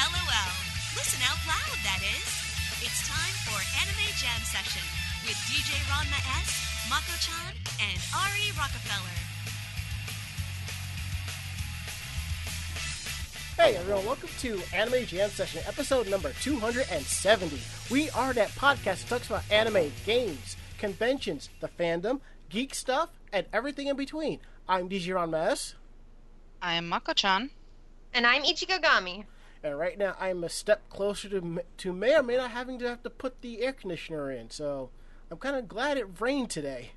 LOL. Listen out loud, that is. It's time for Anime Jam Session with DJ Ranma S, Mako-chan, and Ari Rockefeller. Hey everyone, welcome to Anime Jam Session, episode number 270. We are that podcast that talks about anime, games, conventions, the fandom, geek stuff, and everything in between. I'm DJ Ranma I'm Mako-chan. And I'm Ichigo Gami. And right now, I'm a step closer to to may or may not having to have to put the air conditioner in. So I'm kind of glad it rained today.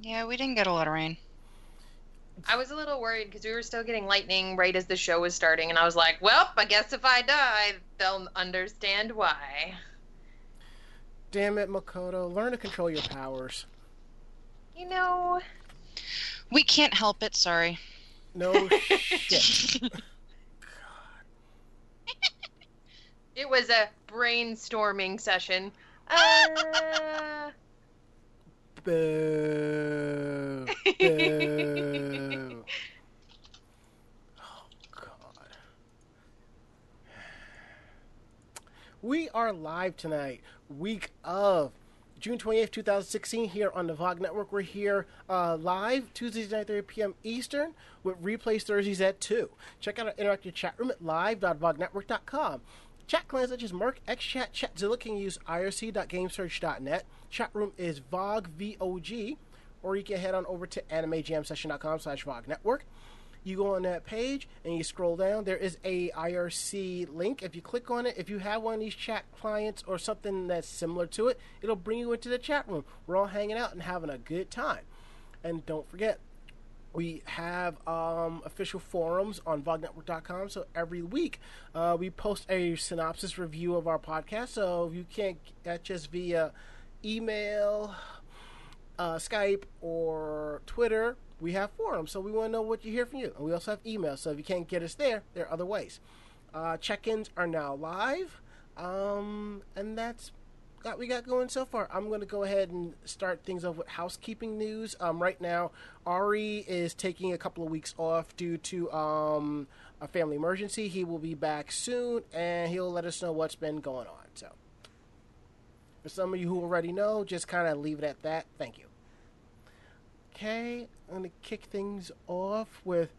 Yeah, we didn't get a lot of rain. I was a little worried because we were still getting lightning right as the show was starting, and I was like, well, I guess if I die, they'll understand why. Damn it, Makoto! Learn to control your powers. You know, We can't help it, sorry. No shit. It was a brainstorming session. Uh, Boo. Boo. Oh, God. We are live tonight, week of June 28th, 2016, here on the VOG Network. We're here uh, live Tuesdays at 9.30 p.m. Eastern with replays Thursdays at 2. Check out our interactive chat room at live.vognetwork.com. Chat clients such as mIRC, XChat, Chatzilla can use irc.gamesurge.net. Chat room is VOG, V-O-G, or you can head on over to animejamsession.com slash VOG Network. You go on that page and you scroll down. There is a IRC link. If you click on it, if you have one of these chat clients or something that's similar to it, it'll bring you into the chat room. We're all hanging out and having a good time. And don't forget, we have um, official forums on vognetwork.com. So every week uh, we post a synopsis review of our podcast. So if you can't catch us via email, uh, Skype, or Twitter, we have forums. So we want to know what you hear from you. And we also have email. So if you can't get us there, there are other ways. Uh, check ins are now live. Um, and that's that we got going so far. I'm going to go ahead and start things off with housekeeping news. Um, right now, Ari is taking a couple of weeks off due to um, a family emergency. He will be back soon, and he'll let us know what's been going on. So, for some of you who already know, just kind of leave it at that. Thank you. Okay, I'm going to kick things off with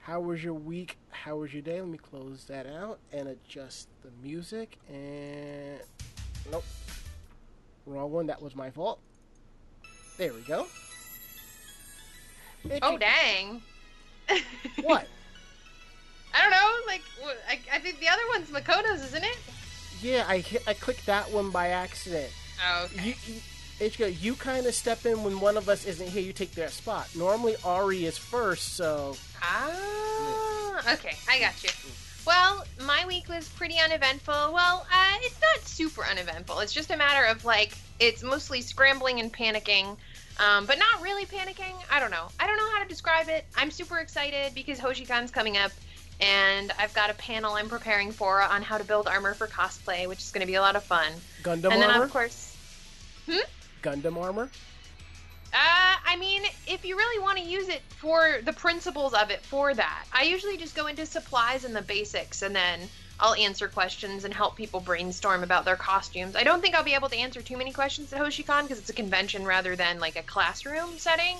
how was your week? How was your day? Let me close that out and adjust the music. And nope, wrong one. That was my fault. There we go. oh, dang. What? I don't know. Like, I, I think the other one's Makoto's, isn't it? Yeah, I hit, I clicked that one by accident. Oh, okay. You, you, you kind of step in when one of us isn't here. You take their spot. Normally, Ari is first, so Ah, okay, I got you. Well, my week was pretty uneventful. Well, uh, it's not super uneventful. It's just a matter of like it's mostly scrambling and panicking, um, but not really panicking. I don't know. I don't know how to describe it. I'm super excited because HoshiCon's coming up, and I've got a panel I'm preparing for on how to build armor for cosplay, which is going to be a lot of fun. Gundam armor. and then of course, hmm. Gundam armor. Uh, I mean, if you really want to use it for the principles of it for that, I usually just go into supplies and the basics and then I'll answer questions and help people brainstorm about their costumes. I don't think I'll be able to answer too many questions at HoshiCon because it's a convention rather than like a classroom setting,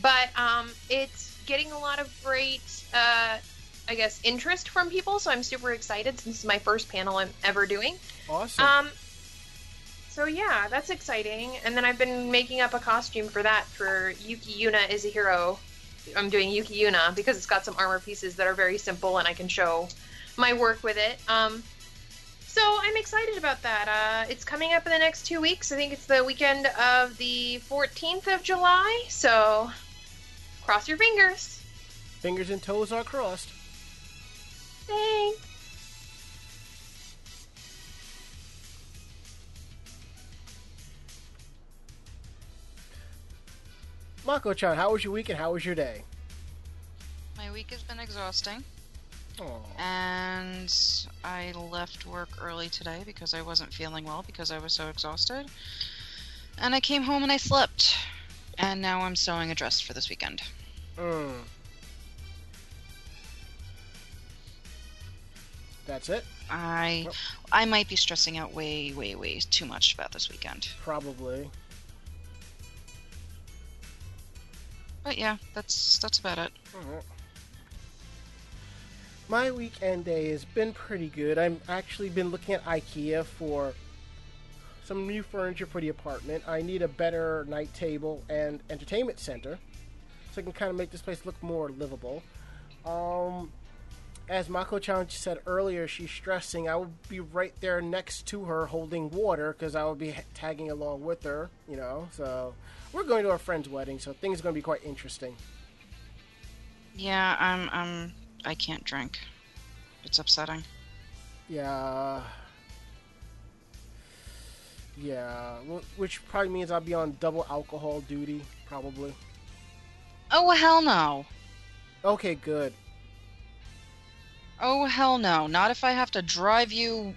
but um, it's getting a lot of great, uh, I guess, interest from people, so I'm super excited since it's my first panel I'm ever doing. Awesome. Um, so yeah, that's exciting. And then I've been making up a costume for that for Yuki Yuna is a hero. I'm doing Yuki Yuna because it's got some armor pieces that are very simple and I can show my work with it. Um, so I'm excited about that. Uh, it's coming up in the next two weeks. I think it's the weekend of the 14th of July. So cross your fingers. Fingers and toes are crossed. Thanks. Mako-chan, how was your week and how was your day? My week has been exhausting, Oh, and I left work early today because I wasn't feeling well because I was so exhausted. And I came home and I slept. And now I'm sewing a dress for this weekend. mm. That's it. I Well- I might be stressing out way, way, way too much about this weekend. Probably. But yeah, that's that's about it. My weekend day has been pretty good. I've actually been looking at IKEA for some new furniture for the apartment. I need a better night table and entertainment center so I can kind of make this place look more livable. Um, as Mako Chan said earlier, she's stressing. I will be right there next to her holding water because I will be tagging along with her, you know. So we're going to our friend's wedding, so things are going to be quite interesting. Yeah, I'm I'm I can't drink. It's upsetting. Yeah. Yeah, which probably means I'll be on double alcohol duty, probably. Oh hell no. Okay, good. Oh hell no. Not if I have to drive you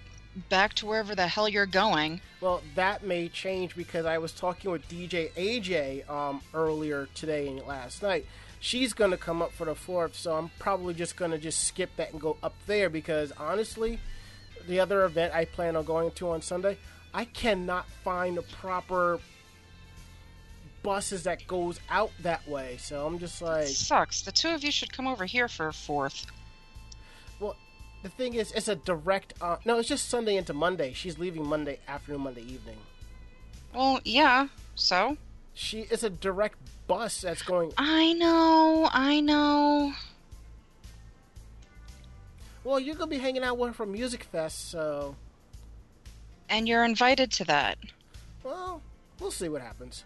back to wherever the hell you're going. Well, that may change because I was talking with DJ AJ um, earlier today and last night. She's gonna come up for the fourth, so I'm probably just gonna just skip that and go up there because honestly, the other event I plan on going to on Sunday, I cannot find the proper buses that goes out that way. So I'm just like, Sucks. The two of you should come over here for a fourth. The thing is, it's a direct. Uh, no, it's just Sunday into Monday. She's leaving Monday afternoon, Monday evening. Well, yeah. So? She it's a direct bus that's going. I know, I know. Well, you're gonna be hanging out with her from Music Fest, so And you're invited to that. well, we'll see what happens.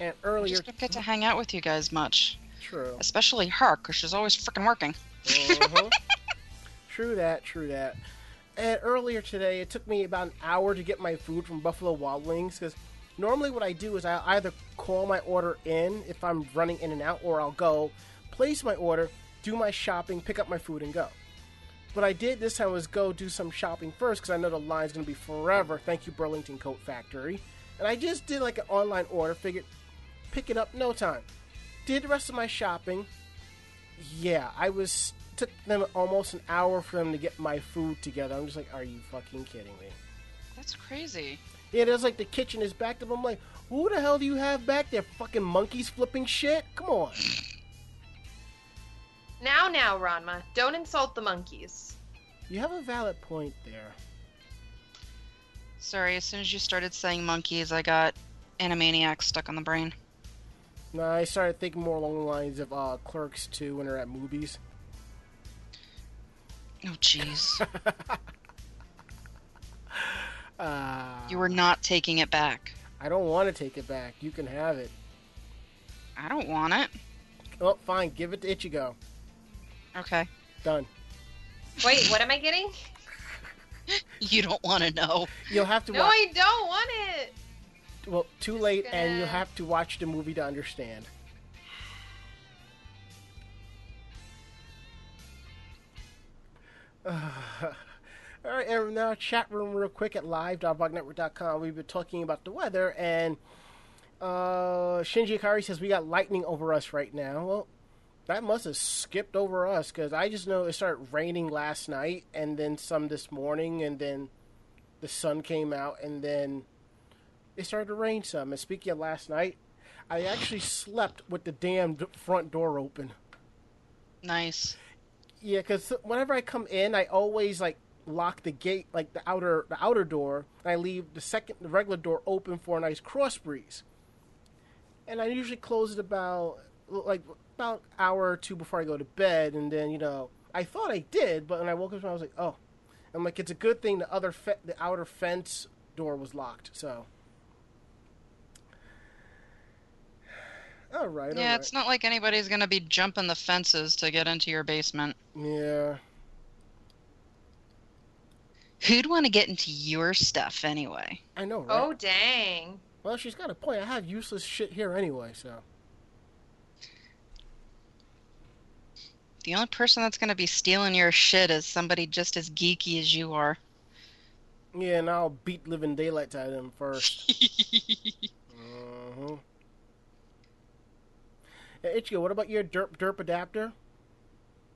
And I earlier, just don't get to hang out with you guys much. true, Especially her, because she's always freaking working. Uh-huh. true that, true that. And earlier today, it took me about an hour to get my food from Buffalo Wild Wings because normally what I do is I either call my order in if I'm running in and out, or I'll go place my order, do my shopping, pick up my food, and go. What I did this time was go do some shopping first because I know the line's going to be forever. Thank you, Burlington Coat Factory. And I just did like an online order, figured pick it up no time. Did the rest of my shopping. Yeah, I was took them almost an hour for them to get my food together. I'm just like, are you fucking kidding me? That's crazy. Yeah, there's like the kitchen is backed up. I'm like, who the hell do you have back there? Fucking monkeys flipping shit? Come on. Now, now, Ranma, don't insult the monkeys. You have a valid point there. Sorry, as soon as you started saying monkeys, I got Animaniacs stuck on the brain. No, I started thinking more along the lines of uh, Clerks 2 when they're at movies. Oh, jeez. Uh, you were not taking it back. I don't want to take it back. You can have it. I don't want it. Oh, fine. Give it to Ichigo. Okay. Done. Wait, what am I getting? You don't want to know. You'll have to No, watch. I don't want it. Well, too late, and you'll have to watch the movie to understand. all right, and now chat room real quick at live.vognetwork.com. We've been talking about the weather, and uh, Shinji Ikari says we got lightning over us right now. Well, that must have skipped over us because I just know it started raining last night, and then some this morning, and then the sun came out, and then it started to rain some. And speaking of last night, I actually slept with the damn front door open. Nice. Yeah, because whenever I come in, I always like lock the gate, like the outer the outer door. And I leave the second the regular door open for a nice cross breeze. And I usually close it about like about an hour or two before I go to bed. And then you know I thought I did, but when I woke up, I was like, oh, I'm like it's a good thing the other fe- the outer fence door was locked. So. All right. all Yeah, right. it's not like anybody's gonna be jumping the fences to get into your basement. Yeah. Who'd want to get into your stuff anyway? I know, right? Oh, dang. Well, she's got a point. I have useless shit here anyway, so. The only person that's gonna be stealing your shit is somebody just as geeky as you are. Yeah, and I'll beat living daylight out of them first. uh-huh. Hey, Ichigo, what about your derp derp adapter?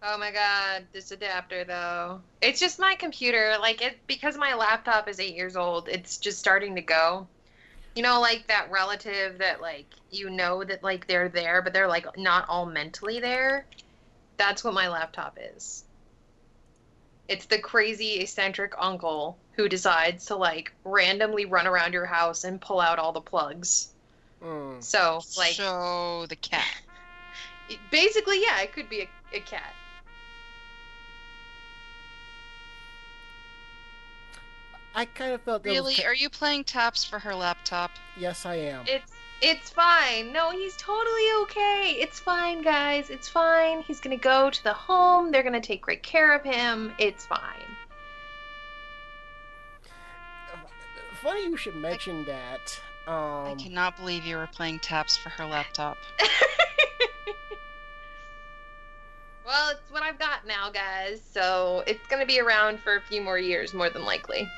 Oh my god, this adapter though. It's just my computer. Like it because my laptop is eight years old, it's just starting to go. You know, like that relative that like you know that like they're there, but they're like not all mentally there. That's what my laptop is. It's the crazy eccentric uncle who decides to like randomly run around your house and pull out all the plugs. Mm. So like so the cat. Basically, yeah, it could be a, a cat. I kind of felt that was Really? ki- Are you playing taps for her laptop? yes, I am. It's it's fine. No, he's totally okay. It's fine, guys. It's fine. He's gonna go to the home. They're gonna take great care of him. It's fine. Funny you should mention that. Um, I cannot believe you were playing taps for her laptop. well, it's what I've got now, guys. So it's gonna be around for a few more years, more than likely.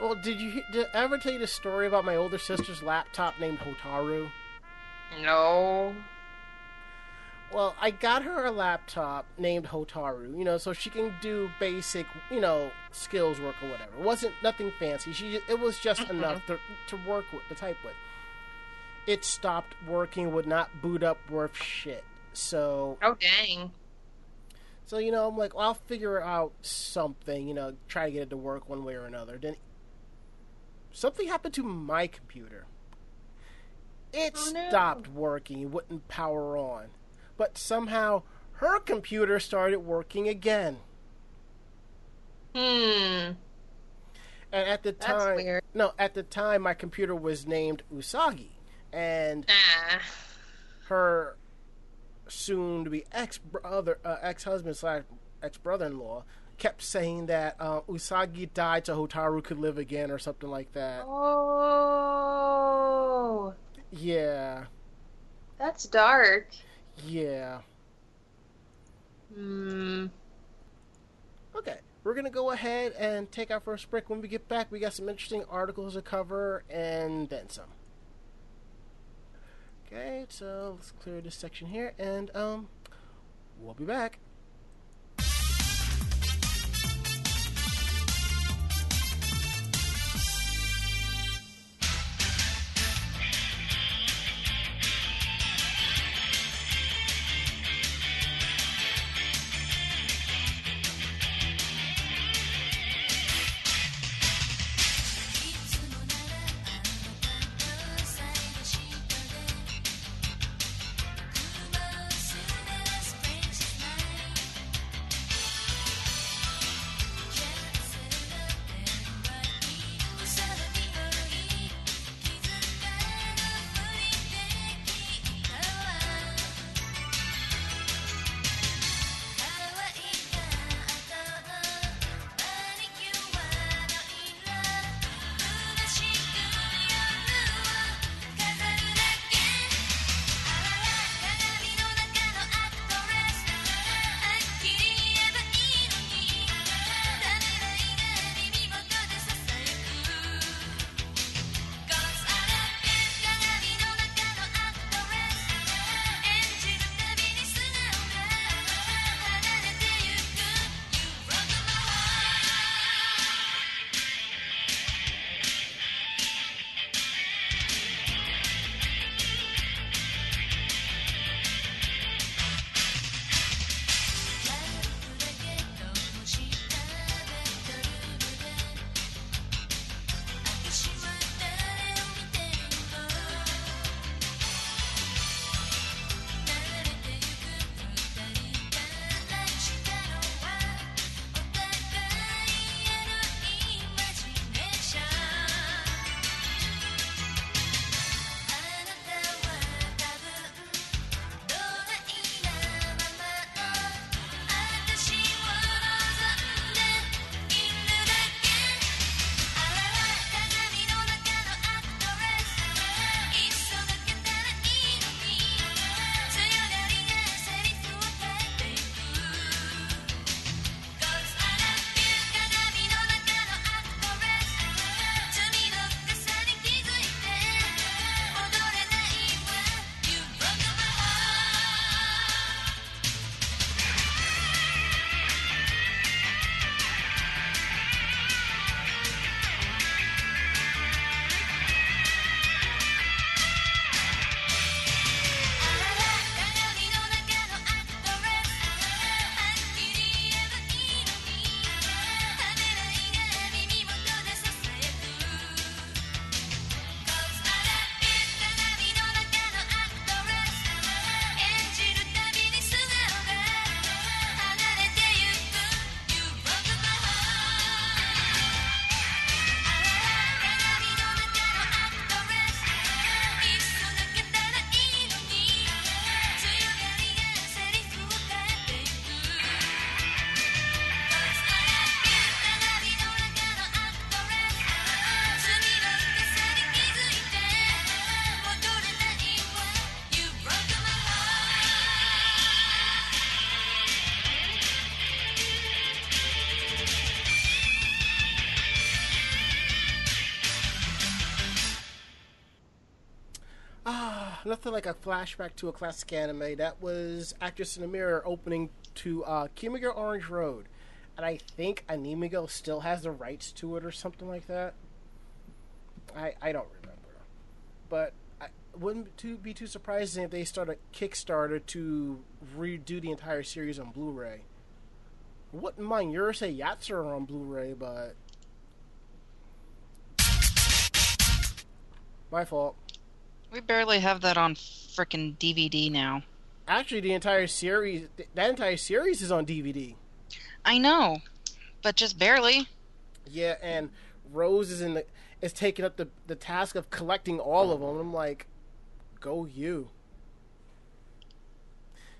Well, did you did I ever tell you the story about my older sister's laptop named Hotaru? No. Well, I got her a laptop named Hotaru, you know, so she can do basic, you know, skills work or whatever. It wasn't nothing fancy. She it was just Mhm. enough to to work with, to type with. It stopped working, would not boot up worth shit. So, Oh dang. so you know, I'm like, well, I'll figure out something, you know, try to get it to work one way or another. Then something happened to my computer. It Oh, no. stopped working, it wouldn't power on. But somehow her computer started working again. Hmm. And at the time, no, at the time my computer was named Usagi, and Ah. her soon to be ex brother, uh, ex husband slash ex brother in law kept saying that uh, Usagi died so Hotaru could live again or something like that. Oh. Yeah, That's dark. yeah. Hmm. Okay, we're gonna go ahead and take our first break. When we get back, we got some interesting articles to cover and then some. Okay, so let's clear this section here, and um, we'll be back. Nothing like a flashback to a classic anime. That was Actress in the Mirror opening to uh, Orange Road, and I think AnimEigo still has the rights to it or something like that. I I don't remember, but I wouldn't be too surprising if they start a Kickstarter to redo the entire series on Blu-ray. Wouldn't mind Urusei Yatsura on Blu-ray, but my fault. We barely have that on frickin' DVD now. Actually, the entire series, that entire series is on DVD. I know, but just barely. Yeah, and Rose is in the is taking up the the task of collecting all of them. I'm like, go you.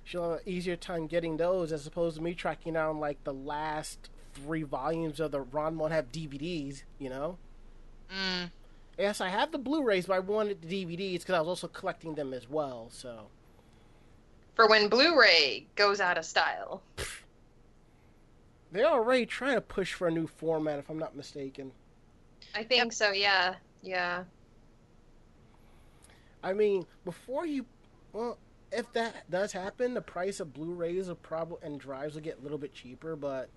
She'll have an easier time getting those as opposed to me tracking down like the last three volumes of the Ron have DVDs. You know. Mm. Yes, I have the Blu-rays, but I wanted the DVDs because I was also collecting them as well. So. For when Blu-ray goes out of style. They're already trying to push for a new format, if I'm not mistaken. I think so. Yeah. Yeah. I mean, before you, well, if that does happen, the price of Blu-rays will probably and drives will get a little bit cheaper, but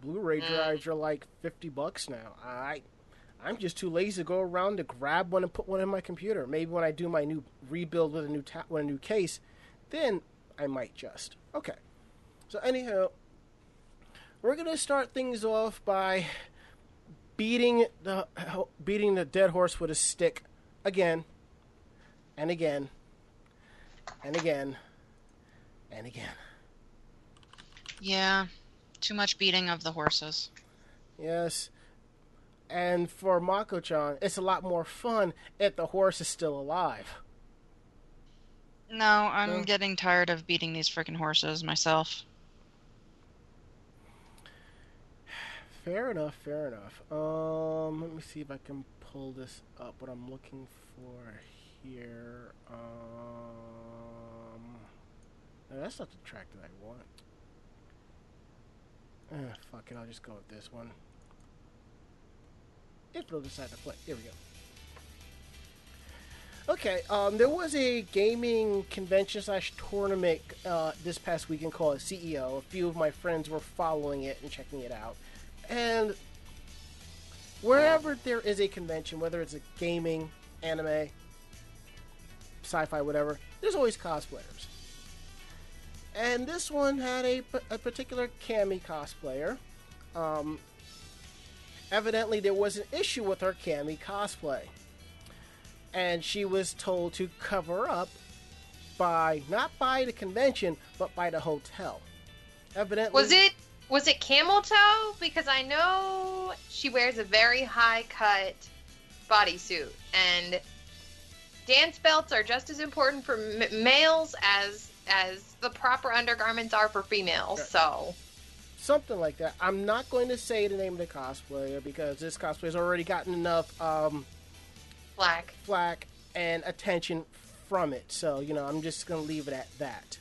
Blu-ray Mm. drives are like fifty bucks now. I, I'm just too lazy to go around to grab one and put one in my computer. Maybe when I do my new rebuild with a new ta- with a new case, then I might just. Okay. So anyhow, we're gonna start things off by beating the beating the dead horse with a stick again and again and again and again. Yeah, too much beating of the horses. Yes. And for Mako-chan, it's a lot more fun if the horse is still alive. No, I'm getting tired of beating these frickin' horses myself. Fair enough, fair enough. Um, let me see if I can pull this up. What I'm looking for here. Um, no, that's not the track that I want. Uh, fuck it, I'll just go with this one. If they'll decide to play. Here we go. Okay, um, there was a gaming convention slash tournament uh, this past weekend called CEO. A few of my friends were following it and checking it out. And wherever there is a convention, whether it's a gaming, anime, sci-fi, whatever, there's always cosplayers. And this one had a, a particular Cammy cosplayer. Um, evidently, there was an issue with her Cammy cosplay, and she was told to cover up by not by the convention, but by the hotel. Evidently, Was it was it camel toe? Because I know she wears a very high cut bodysuit, and dance belts are just as important for m- males as as the proper undergarments are for females. So something like that. I'm not going to say the name of the cosplayer because this cosplayer has already gotten enough um, black. flack and attention from it. So you know, I'm just going to leave it at that.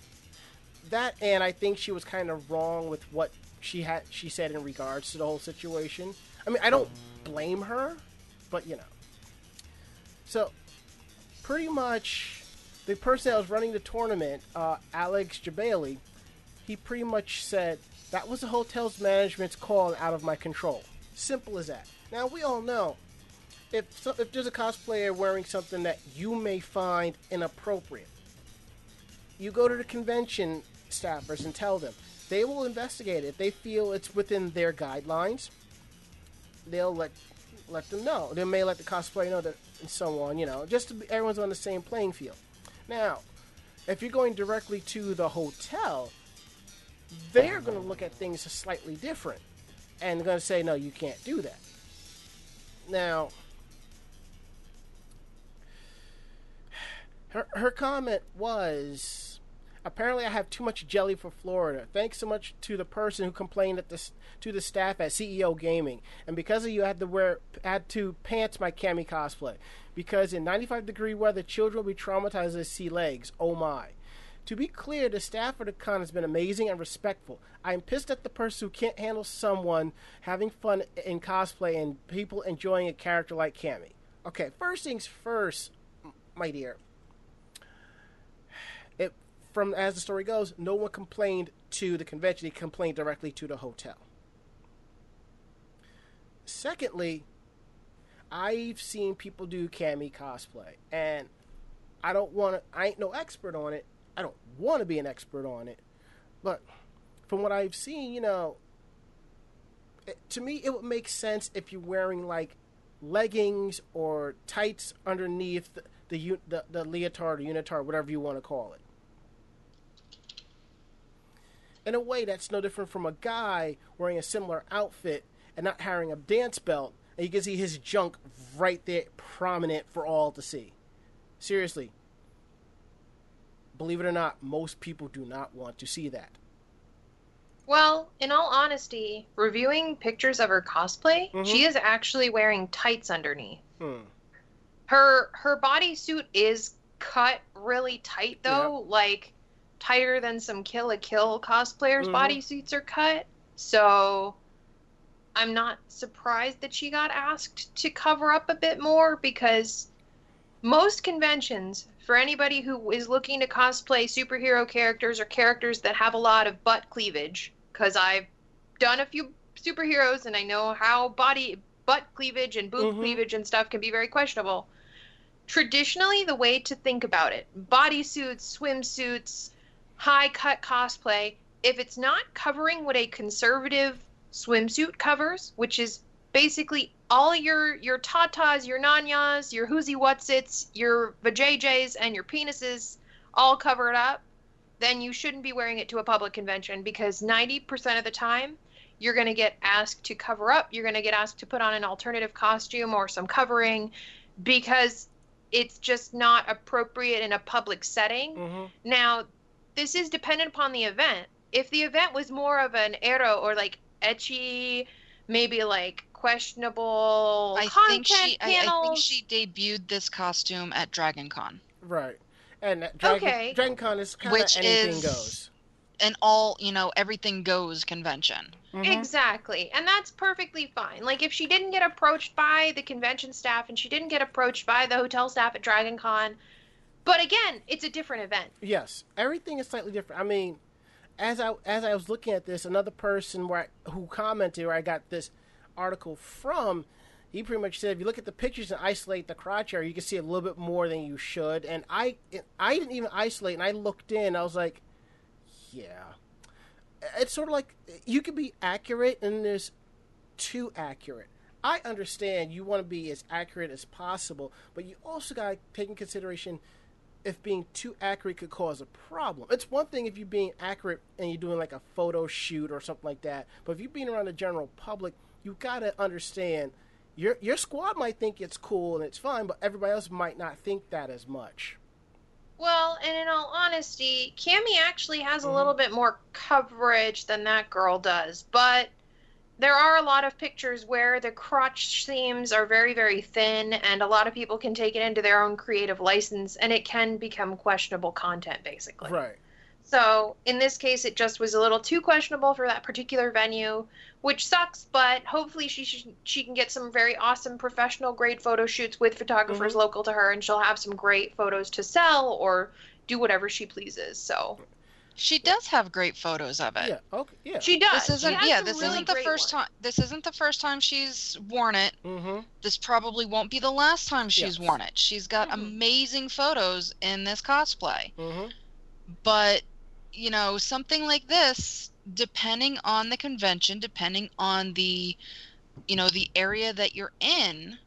That and I think she was kind of wrong with what she had she said in regards to the whole situation. I mean, I don't blame her, but you know. So, pretty much, the person that was running the tournament, uh, Alex Jebailey, he pretty much said that was the hotel's management's call out of my control. Simple as that. Now we all know if if there's a cosplayer wearing something that you may find inappropriate, you go to the convention staffers and tell them. They will investigate it. If they feel it's within their guidelines, they'll let let them know. They may let the cosplayer know that, and so on. You know, just to be, everyone's on the same playing field. Now, if you're going directly to the hotel, they're going to look at things slightly different, and going to say, "No, you can't do that." Now, her her comment was apparently I have too much jelly for Florida. Thanks so much to the person who complained at the to the staff at CEO Gaming, and because of you, I had to wear had to pants my Cammy cosplay because in 95 degree weather, children will be traumatized as they see legs. Oh my. To be clear, the staff at the con has been amazing and respectful. I'm pissed at the person who can't handle someone having fun in cosplay and people enjoying a character like Cammy. Okay, first things first, my dear. from as the story goes, no one complained to the convention. They complained directly to the hotel. Secondly, I've seen people do Cammy cosplay, and I don't want to. I ain't no expert on it. I don't want to be an expert on it, but from what I've seen, you know, it, to me it would make sense if you're wearing like leggings or tights underneath the the, the, the leotard or unitard, whatever you want to call it. In a way, that's no different from a guy wearing a similar outfit and not having a dance belt, and you can see his junk right there, prominent for all to see. Seriously, believe it or not, most people do not want to see that. Well, in all honesty, reviewing pictures of her cosplay, Mhm. she is actually wearing tights underneath. Hmm. Her her bodysuit is cut really tight though, like tighter than some Kill la Kill cosplayers' Mhm. bodysuits are cut. So I'm not surprised that she got asked to cover up a bit more because most conventions for anybody who is looking to cosplay superhero characters or characters that have a lot of butt cleavage because I've done a few superheroes and I know how body butt cleavage and boob Mhm. cleavage and stuff can be very questionable. Traditionally, the way to think about it, bodysuits, swimsuits, high cut cosplay, if it's not covering what a conservative swimsuit covers, which is basically all your your tatas, your nanyas, your whoozy whatsits, your vajayjays, and your penises all covered up, then you shouldn't be wearing it to a public convention because 90% of the time you're going to get asked to cover up, you're going to get asked to put on an alternative costume or some covering because it's just not appropriate in a public setting. Mm-hmm. Now, this is dependent upon the event. If the event was more of an ero or like ecchi, maybe like questionable I content think she I, I think she debuted this costume at Dragon Con. Right. And Dragon, Okay. Dragon Con is kind of Which anything is- goes. An all, you know, everything goes convention. Mhm. Exactly. And that's perfectly fine. Like if she didn't get approached by the convention staff and she didn't get approached by the hotel staff at Dragon Con, but again, it's a different event. Yes, everything is slightly different. I mean, as I as I was looking at this, another person where I, who commented where I got this article from, he pretty much said if you look at the pictures and isolate the crotch area, you can see a little bit more than you should. And I I didn't even isolate, and I looked in. I was like, yeah, it's sort of like you can be accurate, and there's too accurate. I understand you want to be as accurate as possible, but you also got to take in consideration if being too accurate could cause a problem. It's one thing if you're being accurate and you're doing like a photo shoot or something like that, but if you're being around the general public, you got to understand your your squad might think it's cool and it's fine, but everybody else might not think that as much. Well, and in all honesty, Cammy actually has a Mhm. little bit more coverage than that girl does, but there are a lot of pictures where the crotch seams are very, very thin, and a lot of people can take it into their own creative license, and it can become questionable content, basically. Right. So in this case, it just was a little too questionable for that particular venue, which sucks. But hopefully, she sh- she can get some very awesome professional grade photo shoots with photographers Mhm. local to her, and she'll have some great photos to sell or do whatever she pleases. So She does have great photos of it. Yeah. Okay. Yeah. she does. This isn't has yeah, some this really isn't the first ones. time this isn't the first time she's worn it. mm-hmm. This probably won't be the last time she's Yes. worn it. She's got Mhm. amazing photos in this cosplay. Mm-hmm. But, you know, something like this, depending on the convention, depending on the, you know, the area that you're in,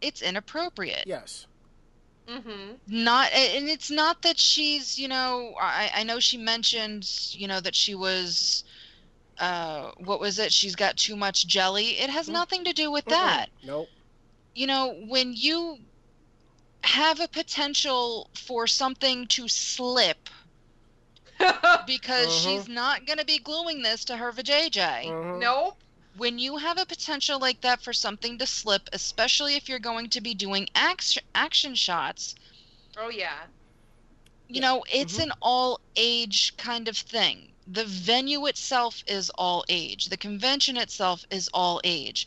it's inappropriate. Yes. Mm-hmm. Not, and it's not that she's, you know, I, I know she mentioned, you know, that she was, uh, what was it? She's got too much jelly. It has Mm. nothing to do with Mm-mm. that. Nope. you know, when you have a potential for something to slip because Mhm. she's not going to be gluing this to her vajayjay. Mhm. nope. When you have a potential like that for something to slip, especially if you're going to be doing action action shots, Oh yeah. you know, it's Mhm. an all age kind of thing. The venue itself is all age. The convention itself is all age.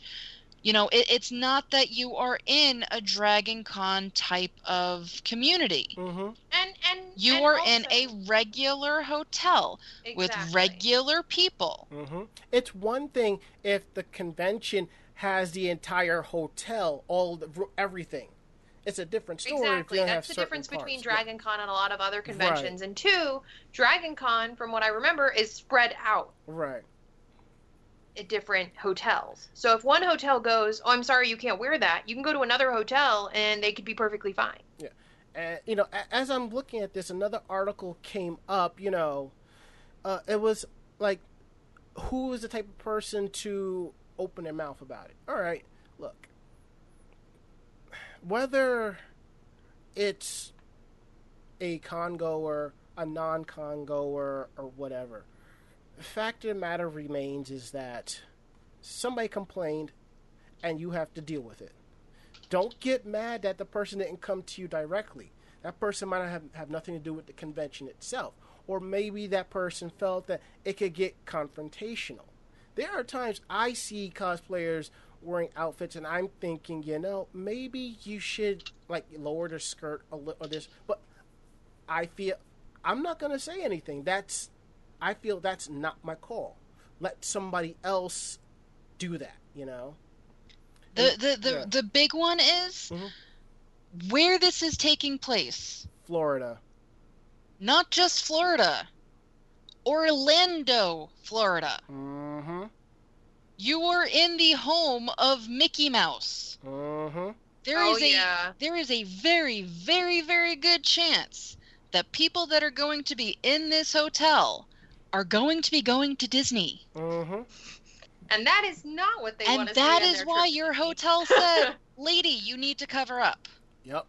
You know, it, it's not that you are in a Dragon Con type of community. Mm-hmm. And and You and are in a regular hotel with regular people. Mm-hmm. It's one thing if the convention has the entire hotel, all the, everything. It's a different story. if Exactly. you That's have the difference certain between. Dragon Con and a lot of other conventions. And two, Dragon Con, from what I remember, is spread out Right. At different hotels. So if one hotel goes, "Oh, I'm sorry, you can't wear that," you can go to another hotel and they could be perfectly fine. And you know, as I'm looking at this, another article came up. You know, uh, it was like, who is the type of person to open their mouth about it? All right, look, whether it's a con goer, a non-con goer, or whatever, fact of the matter remains is that somebody complained, and you have to deal with it don't get mad that the person didn't come to you directly. That person might have, have nothing to do with the convention itself. Or maybe that person felt that it could get confrontational. There are times I see cosplayers wearing outfits and I'm thinking, you know, maybe you should like lower the skirt a little or this, but I feel I'm not going to say anything. That's I feel that's not my call. Let somebody else do that, you know. The the the, yeah. the big one is Mhm. where this is taking place. Florida. Not just Florida. Orlando, Florida. Mm-hmm. You are in the home of Mickey Mouse. Mm-hmm. There oh is a yeah. there is a very very very good chance that people that are going to be in this hotel are going to be going to Disney. Mm-hmm. And that is not what they and want to that see is their why your hotel said, "Lady, you need to cover up." Yep.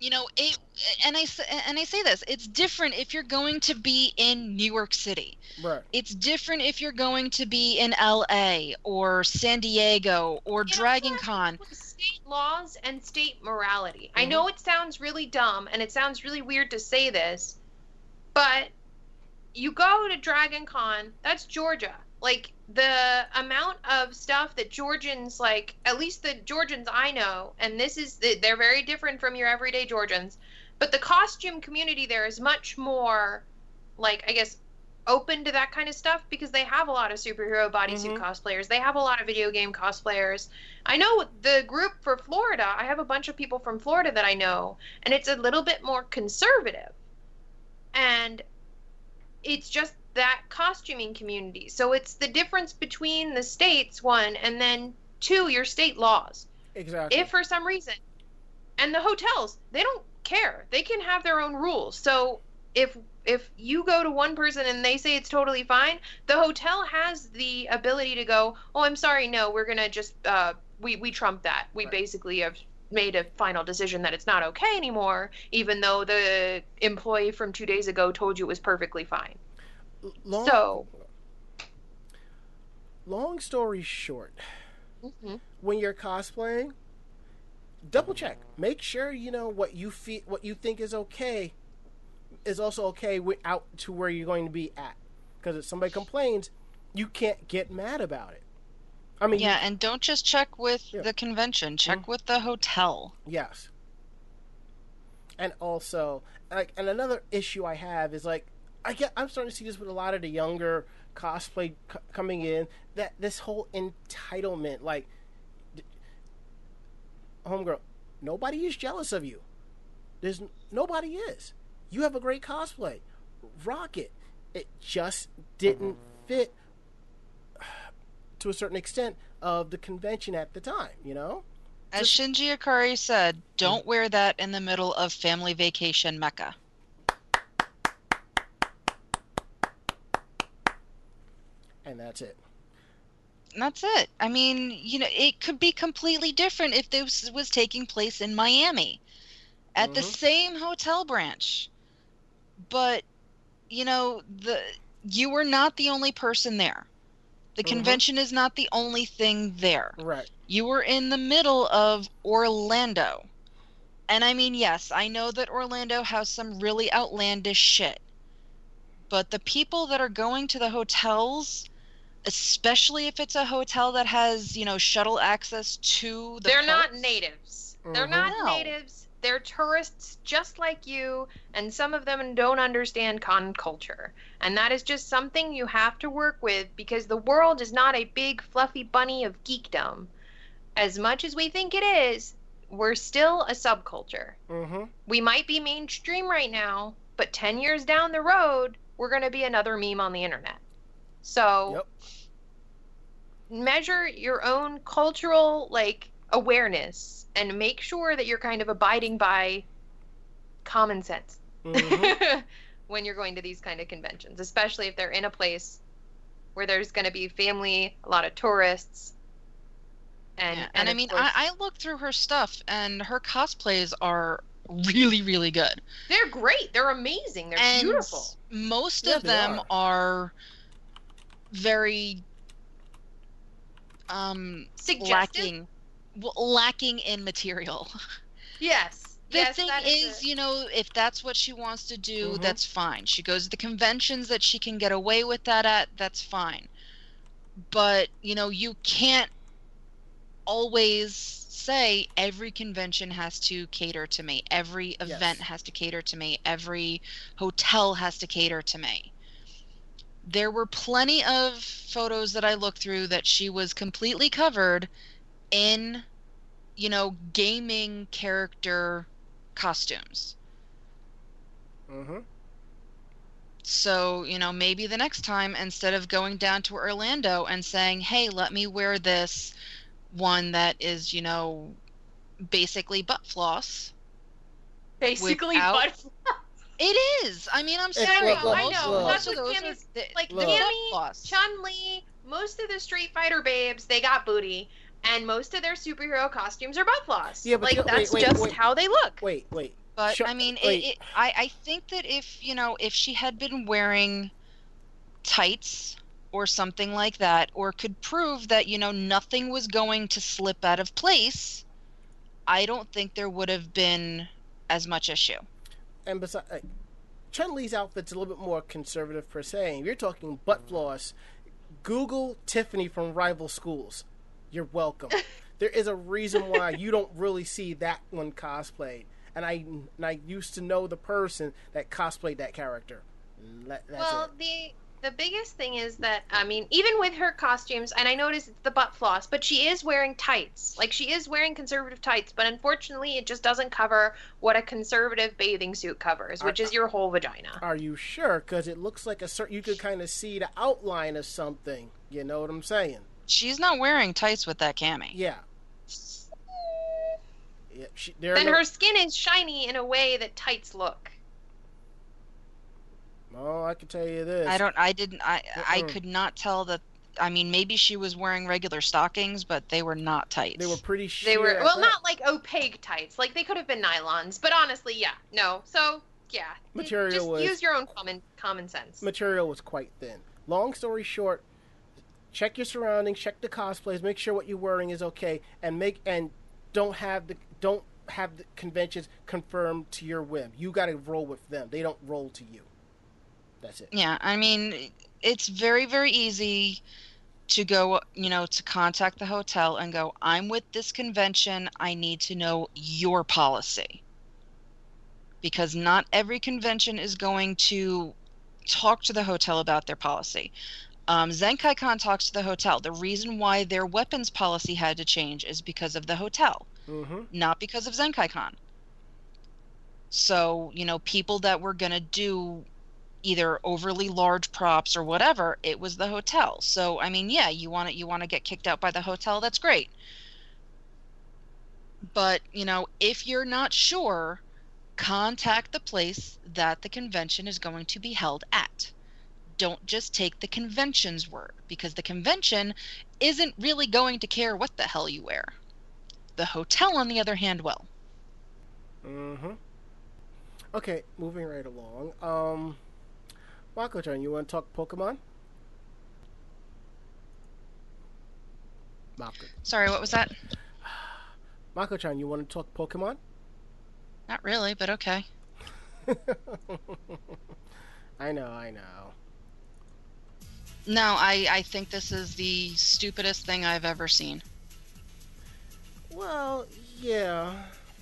you know it and i s- and i say this it's different if you're going to be in new york city Right. it's different if you're going to be in la or san diego or You dragon what? con state laws and state morality. I Mhm. know it sounds really dumb and it sounds really weird to say this, but you go to Dragon Con, that's Georgia. Like the amount of stuff that Georgians like, at least the Georgians I know, and this is they're very different from your everyday Georgians, but the costume community there is much more like I guess open to that kind of stuff because they have a lot of superhero bodysuit Mhm. cosplayers. They have a lot of video game cosplayers. I know the group for Florida, I have a bunch of people from Florida that I know, and it's a little bit more conservative. And it's just that costuming community. So it's the difference between the states, one, and then two, your state laws. Exactly. If for some reason, and the hotels, they don't care. They can have their own rules. So if if you go to one person and they say it's totally fine, the hotel has the ability to go, "Oh, I'm sorry, no, we're gonna just uh, we we trump that. We Right. basically have made a final decision that it's not okay anymore, even though the employee from two days ago told you it was perfectly fine." Long, so- long story short, Mm-hmm. when you're cosplaying, double check. Make sure you know what you feel, what you think is okay, is also okay out to where you're going to be at. Because if somebody complains, you can't get mad about it. I mean, yeah and don't just check with Yeah. the convention check Mhm. with the hotel Yes. And also, like, and another issue I have is like, I get, I'm starting to see this with a lot of the younger cosplay c- coming in. That this whole entitlement, like, d- homegirl, nobody is jealous of you. There's n- nobody is. You have a great cosplay. Rock it. It just didn't fit to a certain extent of the convention at the time. You know. as shinji ikari said don't wear that in the middle of family vacation mecca And that's it. And that's it i mean you know it could be completely different if this was taking place in miami at the Mhm. same hotel branch but you know the you were not the only person there the Mhm. convention is not the only thing there Right. you were in the middle of orlando and i mean yes i know that orlando has some really outlandish shit but the people that are going to the hotels especially if it's a hotel that has, you know, shuttle access to the They're not parks. natives. They're Mhm. not No. natives. They're tourists just like you, and some of them don't understand con culture. And that is just something you have to work with because the world is not a big fluffy bunny of geekdom. As much as we think it is, we're still a subculture. Mm-hmm. We might be mainstream right now, but 10 years down the road, we're going to be another meme on the internet. So, Yep. measure your own cultural like awareness and make sure that you're kind of abiding by common sense Mm-hmm. when you're going to these kind of conventions, especially if they're in a place where there's going to be family, a lot of tourists. And, Yeah, and, I mean, course- I, I looked through her stuff, and her cosplays are really, really good. they're great. They're amazing. They're and beautiful. most Yeah, of them are. are. very um Suggestive. lacking well, lacking in material. Yes. The yes, thing is, a- you know, if that's what she wants to do, Mhm. that's fine. She goes to the conventions that she can get away with that at, that's fine. But, you know, you can't always say every convention has to cater to me. Every event Yes. has to cater to me. Every hotel has to cater to me. There were plenty of photos that I looked through that she was completely covered in you know, gaming character costumes. Mm-hmm. So, you know, maybe the next time, instead of going down to Orlando and saying, hey, let me wear this one that is, you know, basically butt floss. basically without- butt floss It is. I mean, I'm It's sorry. look, look, I know. most That's of what those are the, like Look. butt floss. Chun Li, most of the Street Fighter babes, they got booty, and most of their superhero costumes are butt floss. Yeah, but like you- wait, that's wait, just wait. how they look. Wait, wait. But Sure, I mean, it, it, I I think that if you know if she had been wearing tights or something like that, or could prove that you know nothing was going to slip out of place, I don't think there would have been as much issue. And besides, like, uh, Chun Li's outfit's a little bit more conservative per se. If you're talking butt floss, Google Tiffany from rival schools. You're welcome. there is a reason why you don't really see that one cosplayed. And I, and I used to know the person that cosplayed that character. That- that's well, it. the the biggest thing is that I mean, even with her costumes, and I notice it's the butt floss, but she is wearing tights. Like she is wearing conservative tights, but unfortunately, it just doesn't cover what a conservative bathing suit covers, which is your whole vagina. Are you sure? Because it looks like a certain. You could kind of see the outline of something. You know what I'm saying? She's not wearing tights with that Cammy. Yeah. Yeah. She, there Then no- her skin is shiny in a way that tights look. Oh, I can tell you this. I don't. I didn't. I I Mm-mm. could not tell that. I mean, maybe she was wearing regular stockings, but they were not tights. They were pretty. They were well, that. not like opaque tights. Like they could have been nylons, but honestly, yeah, no. So yeah, Material Just was- use your own common common sense. material was quite thin. Long story short, check your surroundings, check the cosplays, make sure what you're wearing is okay, and make and don't have the don't have the conventions confirmed to your whim. You got to roll with them. They don't roll to you. That's it. Yeah, I mean, it's very, very easy to go, you know, to contact the hotel and go, I'm with this convention. I need to know your policy. Because not every convention is going to talk to the hotel about their policy. Um, Zenkai Con talks to the hotel. The reason why their weapons policy had to change is because of the hotel Mm-hmm. not because of Zenkai Con. So, you know, people that were going to do either overly large props or whatever, it was the hotel. So, I mean, yeah, you want to you want to get kicked out by the hotel, that's great. But, you know, if you're not sure, contact the place that the convention is going to be held at. Don't just take the convention's word because the convention isn't really going to care what the hell you wear. The hotel, on the other hand, will. Mm-hmm. Okay, moving right along. Um, Mako-chan, you want to talk Pokemon? Mako. Sorry, what was that? Mako-chan, you want to talk Pokemon? Not really, but okay. I know, I know. No, I, I think this is the stupidest thing I've ever seen. Well, yeah,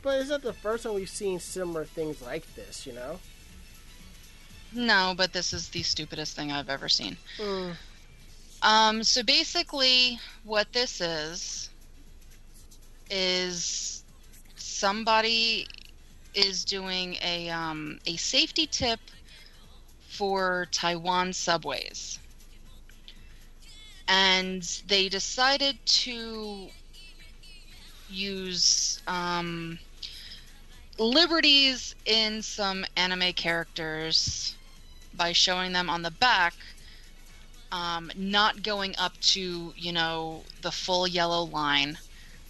but it's not the first time we've seen similar things like this, you know. No, but this is the stupidest thing I've ever seen. Mm. Um, so basically, what this is is somebody is doing a um, a safety tip for Taiwan subways, and they decided to use um, liberties in some anime characters by showing them on the back um, not going up to you know the full yellow line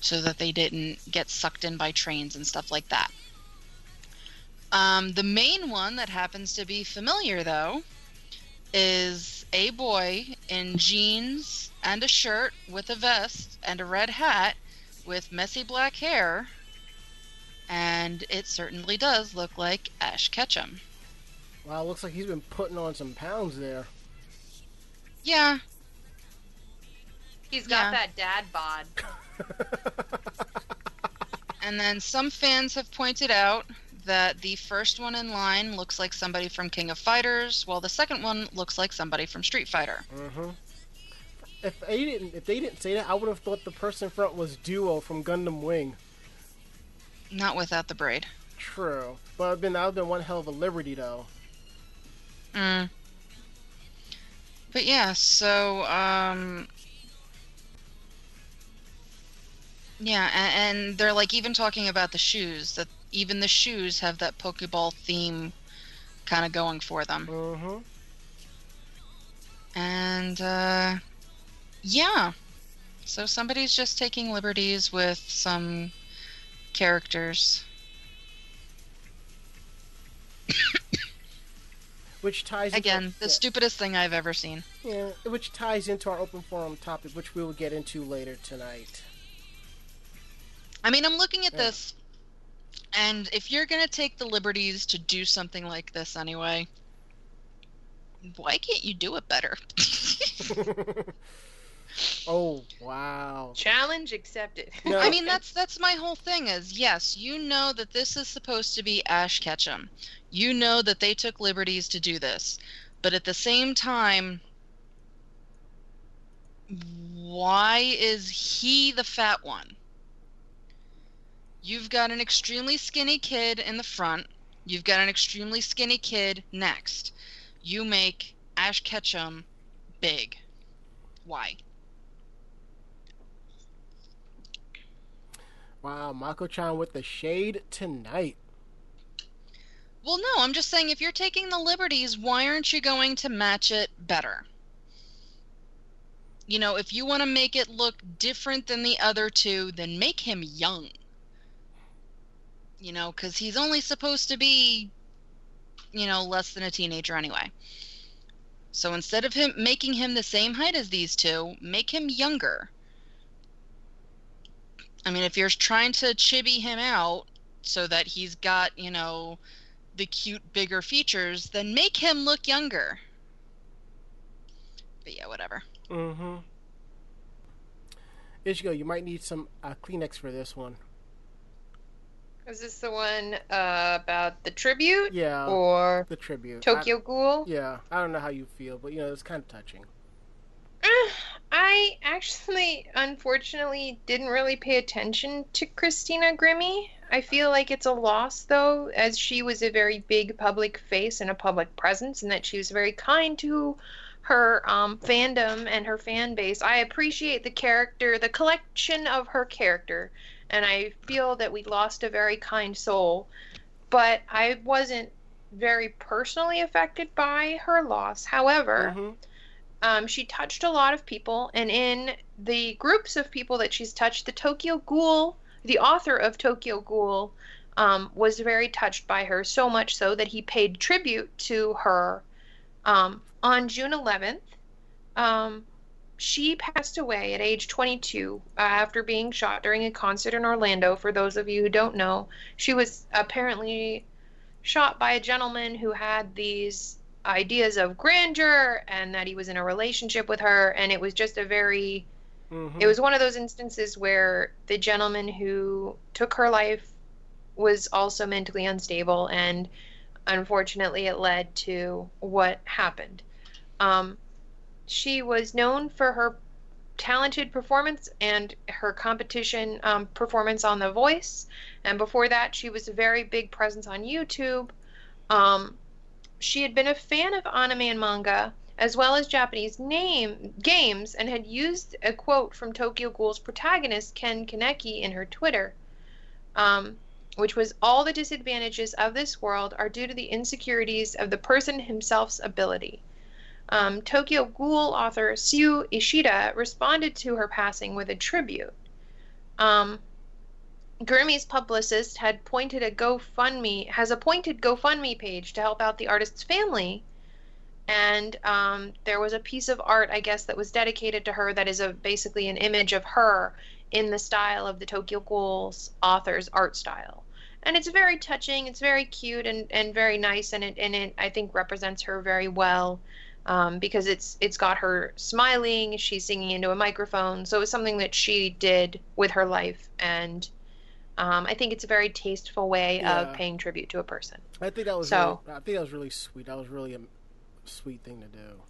so that they didn't get sucked in by trains and stuff like that. Um, the main one that happens to be familiar though is a boy in jeans and a shirt with a vest and a red hat with messy black hair and it certainly does look like ash ketchum Wow, looks like he's been putting on some pounds there. yeah He's got Yeah. that dad bod. And then some fans have pointed out that the first one in line looks like somebody from King of Fighters, while the second one looks like somebody from Street Fighter. hmm If they didn't, if they didn't say that, I would have thought the person in front was Duo from Gundam Wing. Not without the braid. True, but I've been that would have been one hell of a liberty, though. Mm. But yeah, so um Yeah, and, and they're like even talking about the shoes that even the shoes have that Pokeball theme kind of going for them. hmm And uh, yeah, so somebody's just taking liberties with some characters. Which ties Again, into, the yeah, stupidest thing I've ever seen. yeah, which ties into our open forum topic, which we will get into later tonight. I mean, I'm looking at Yeah. this, and if you're gonna take the liberties to do something like this anyway, why can't you do it better? oh wow! Challenge accepted. No. I mean, that's that's my whole thing. Is yes, you know that this is supposed to be Ash Ketchum. You know that they took liberties to do this, but at the same time, why is he the fat one? You've got an extremely skinny kid in the front. You've got an extremely skinny kid next. You make Ash Ketchum big. Why? Wow, Mako-chan with the shade tonight. Well, no, I'm just saying if you're taking the liberties, why aren't you going to match it better? You know, if you want to make it look different than the other two, then make him young. You know, because he's only supposed to be, you know, less than a teenager anyway. So instead of him making him the same height as these two, make him younger. I mean, if you're trying to chibi him out so that he's got, you know, the cute bigger features, then make him look younger. But yeah, whatever. Mm-hmm. Ichigo, you might need some uh, Kleenex for this one. Is this the one uh, about the tribute Yeah, or the tribute. Tokyo Ghoul? Yeah, I don't know how you feel, but you know it's kind of touching. I actually, unfortunately, didn't really pay attention to Christina Grimmie. I feel like it's a loss, though, as she was a very big public face and a public presence, and that she was very kind to her um, fandom and her fan base. I appreciate the character, the collection of her character, and I feel that we lost a very kind soul. But I wasn't very personally affected by her loss. However, Mhm. um, she touched a lot of people, and in the groups of people that she's touched, the Tokyo Ghoul, the author of Tokyo Ghoul, um, was very touched by her, so much so that he paid tribute to her um, on June 11th. She passed away at age 22 uh, after being shot during a concert in Orlando. For those of you who don't know, she was apparently shot by a gentleman who had these ideas of grandeur and that he was in a relationship with her and it was just a very Mhm. it was one of those instances where the gentleman who took her life was also mentally unstable and unfortunately it led to what happened um, she was known for her talented performance and her competition um, performance on the voice and before that she was a very big presence on youtube um, she had been a fan of anime and manga as well as Japanese name games and had used a quote from Tokyo Ghoul's protagonist Ken Kaneki in her Twitter, um, which was all the disadvantages of this world are due to the insecurities of the person himself's ability. Um, Tokyo Ghoul author Sui Ishida responded to her passing with a tribute. Um, publicist had pointed a GoFundMe has appointed GoFundMe page to help out the artist's family, and um, there was a piece of art I guess that was dedicated to her that is a basically an image of her in the style of the Tokyo Ghoul's author's art style, and it's very touching. It's very cute and, and very nice, and it and it I think represents her very well. Um, because it's it's got her smiling, she's singing into a microphone, so it was something that she did with her life, and um, I think it's a very tasteful way Yeah. of paying tribute to a person. I think that was So- really, I think that was really sweet. That was really a sweet thing to do.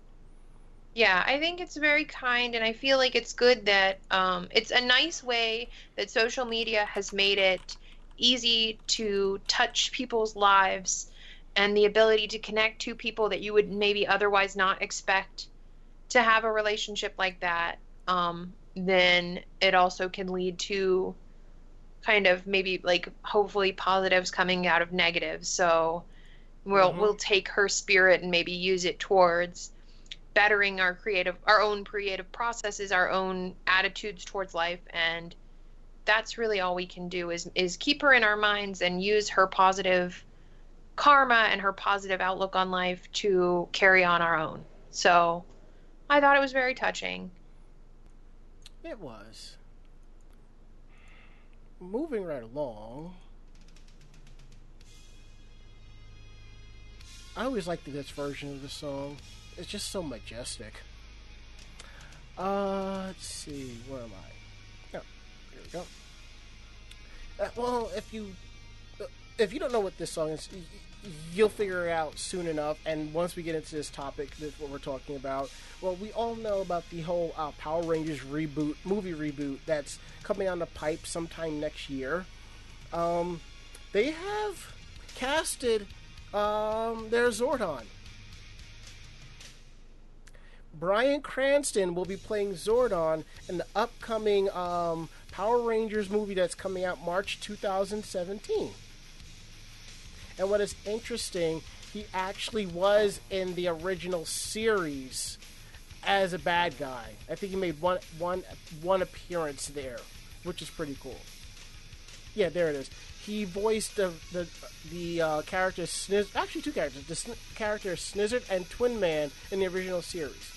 Yeah, I think it's very kind, and I feel like it's good that um, it's a nice way that social media has made it easy to touch people's lives and the ability to connect to people that you would maybe otherwise not expect to have a relationship like that. Um, then it also can lead to kind of maybe like hopefully positives coming out of negatives. So we'll Mhm. we'll take her spirit and maybe use it towards bettering our creative our own creative processes our own attitudes towards life and that's really all we can do is is keep her in our minds and use her positive karma and her positive outlook on life to carry on our own so i thought it was very touching It was. Moving right along. I always liked this version of the song. It's just so majestic. Uh, let's see. Where am I? Oh, here we go. Uh, well, if you uh, if you don't know what this song is, you'll figure it out soon enough. And once we get into this topic, that's what we're talking about. Well, we all know about the whole uh, Power Rangers reboot, movie reboot that's coming on the pipe sometime next year. Um, they have casted um, their Zordon. Bryan Cranston will be playing Zordon in the upcoming um, Power Rangers movie that's coming out March 2017. And what is interesting, he actually was in the original series as a bad guy. I think he made one one one appearance there, which is pretty cool. Yeah, there it is. He voiced the the the uh, character Sniz- actually two characters, the sn- character Snizard and Twin Man in the original series.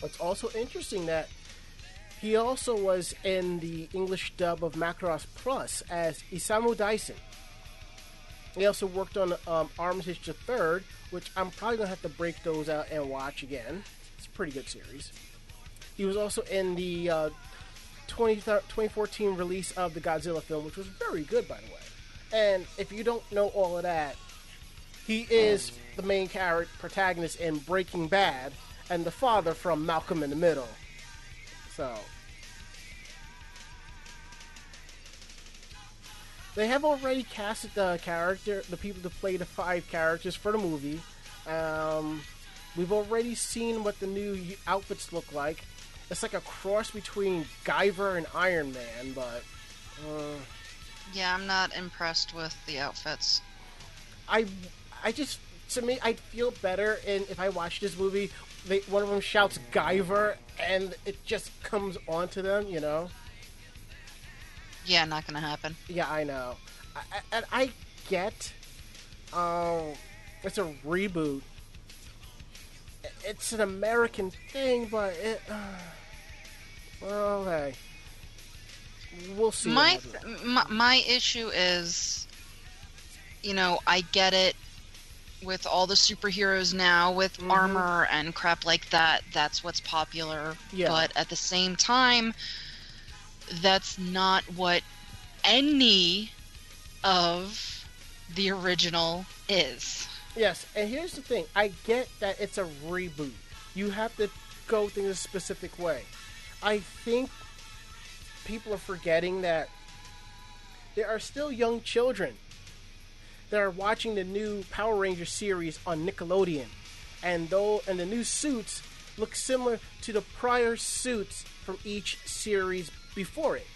What's also interesting that he also was in the English dub of Macross Plus as Isamu Dyson. He also worked on um, Armitage Third, which I'm probably gonna have to break those out and watch again. It's a pretty good series. He was also in the uh, 20, 2014 release of the Godzilla film, which was very good, by the way. And if you don't know all of that, he is the main character protagonist in Breaking Bad and the father from Malcolm in the Middle. So they have already casted the character, the people to play the five characters for the movie. Um, we've already seen what the new outfits look like. It's like a cross between Guyver and Iron Man, but uh, Yeah, I'm not impressed with the outfits. I, I just to me, I'd feel better in if I watch this movie. They, one of them shouts Guyver, and it just comes onto them, you know. Yeah, not gonna happen. Yeah, I know. I, and I get, um, it's a reboot. It's an American thing, but it. Uh, well, hey, we'll see. My, my my issue is, you know, I get it. with all the superheroes now with Mhm. armor and crap like that. That's what's popular. Yeah. But at the same time, that's not what any of the original is. Yes, and here's the thing. I get that it's a reboot. You have to go things a specific way. I think people are forgetting that there are still young children that are watching the new Power Ranger series on Nickelodeon, and though and the new suits look similar to the prior suits from each series before it.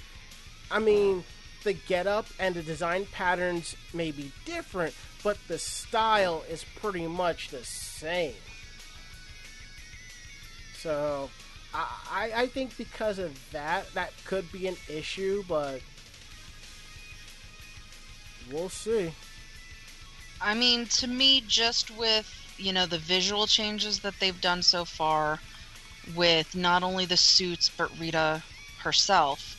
I mean, the getup and the design patterns may be different, but the style is pretty much the same. So, I, I think because of that, that could be an issue, but we'll see. I mean, to me, just with you know the visual changes that they've done so far, with not only the suits but Rita herself,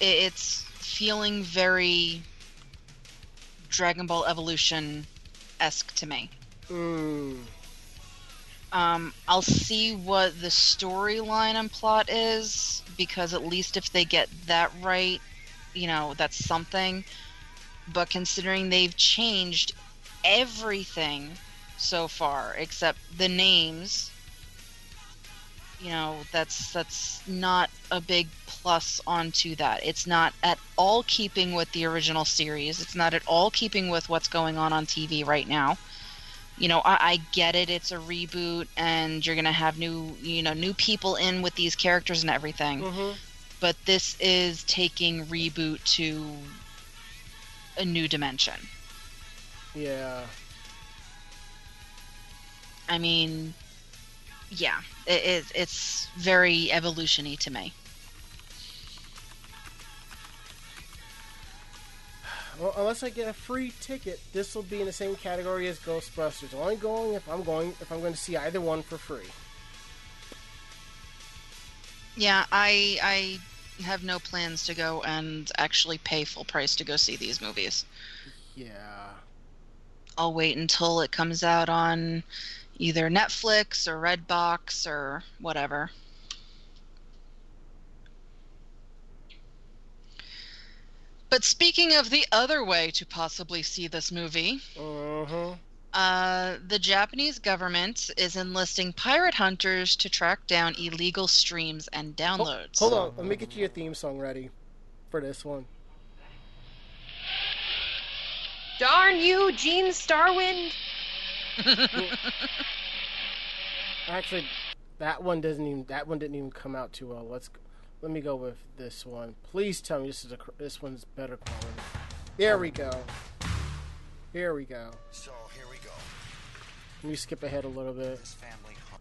it's feeling very Dragon Ball Evolution esque to me. Mm, Um, I'll see what the storyline and plot is because at least if they get that right, you know, that's something. But considering they've changed everything so far except the names, you know, that's that's not a big plus onto that. It's not at all keeping with the original series. It's not at all keeping with what's going on on TV right now you know I, I get it it's a reboot and you're gonna have new you know new people in with these characters and everything mhm. but this is taking reboot to a new dimension Yeah. i mean yeah it, it, it's very evolutiony to me Well, unless I get a free ticket, this will be in the same category as Ghostbusters. Only going if I'm going if I'm going to see either one for free. yeah i i have no plans to go and actually pay full price to go see these movies Yeah. I'll wait until it comes out on either Netflix or Redbox or whatever. But speaking of the other way to possibly see this movie, Uh-huh. uh, the Japanese government is enlisting pirate hunters to track down illegal streams and downloads. Hold on, let me get you your theme song ready for this one. Darn you, Gene Starwind. Actually, that one doesn't even that one didn't even come out too well. Let's let me go with this one. Please tell me this is a this one's better quality. There we go. Here we go. So here we go. Let me skip ahead a little bit. This family home.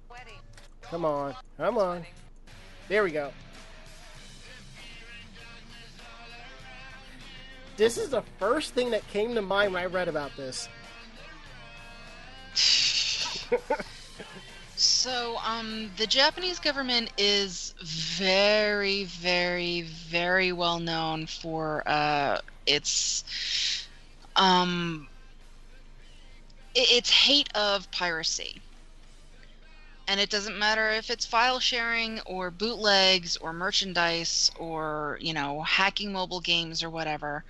Come on, come on. There we go. This is the first thing that came to mind when I read about this. So, um, the Japanese government is very, very, very well known for uh, its um, its hate of piracy. And it doesn't matter if it's file sharing or bootlegs or merchandise or, you know, hacking mobile games or whatever.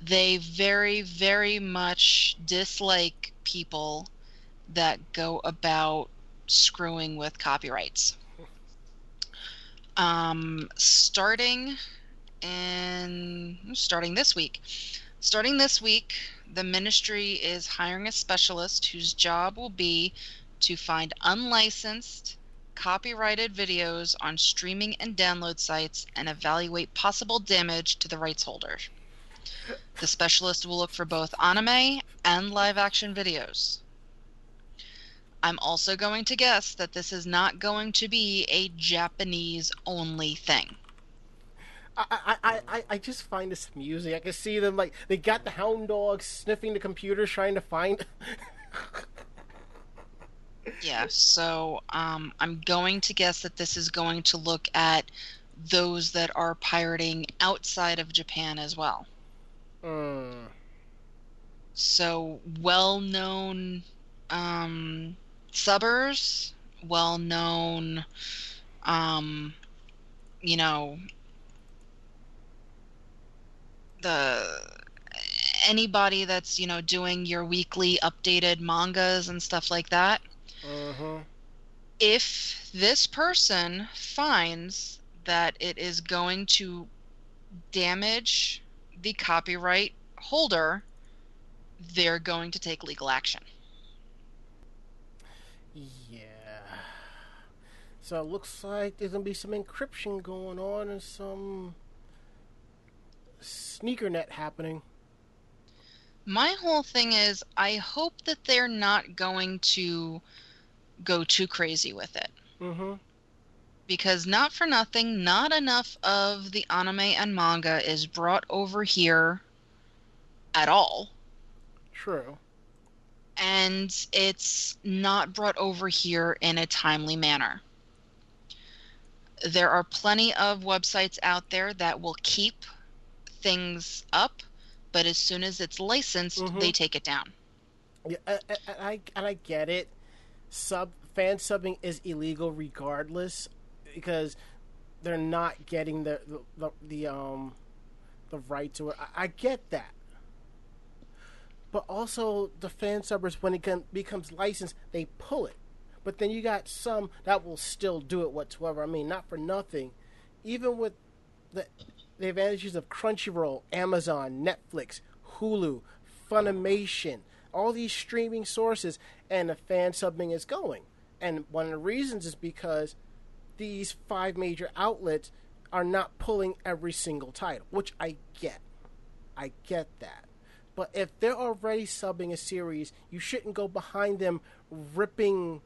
They very, very much dislike people that go about screwing with copyrights. Um, starting in starting this week, starting this week, the ministry is hiring a specialist whose job will be to find unlicensed, copyrighted videos on streaming and download sites and evaluate possible damage to the rights holder. The specialist will look for both anime and live action videos. I'm also going to guess that this is not going to be a Japanese only thing. I, I, I, I- just find this amusing. I can see them like they got the hound dogs sniffing the computers trying to find. Yeah, so um, I'm going to guess that this is going to look at those that are pirating outside of Japan as well. Mm. So well known um, subbers, well known, um, you know, the anybody that's you know doing your weekly updated mangas and stuff like that. Mm-hmm. If this person finds that it is going to damage the copyright holder, they're going to take legal action. Yeah. So it looks like there's gonna be some encryption going on and some sneaker net happening. My whole thing is I hope that they're not going to go too crazy with it. Mm-hmm. Because not for nothing, not enough of the anime and manga is brought over here at all. True. And it's not brought over here in a timely manner. There are plenty of websites out there that will keep things up, but as soon as it's licensed, Mhm. they take it down. Yeah, and, I and I get it. Sub fan subbing is illegal regardless because they're not getting the the, the, the um the right to it. I, I get that. But also the fan subbers when it becomes licensed, they pull it. But then you got some that will still do it whatsoever. I mean, not for nothing. Even with the the advantages of Crunchyroll, Amazon, Netflix, Hulu, Funimation, all these streaming sources, and the fan subbing is going. And one of the reasons is because these five major outlets are not pulling every single title, which I get. I get that. But if they're already subbing a series, you shouldn't go behind them ripping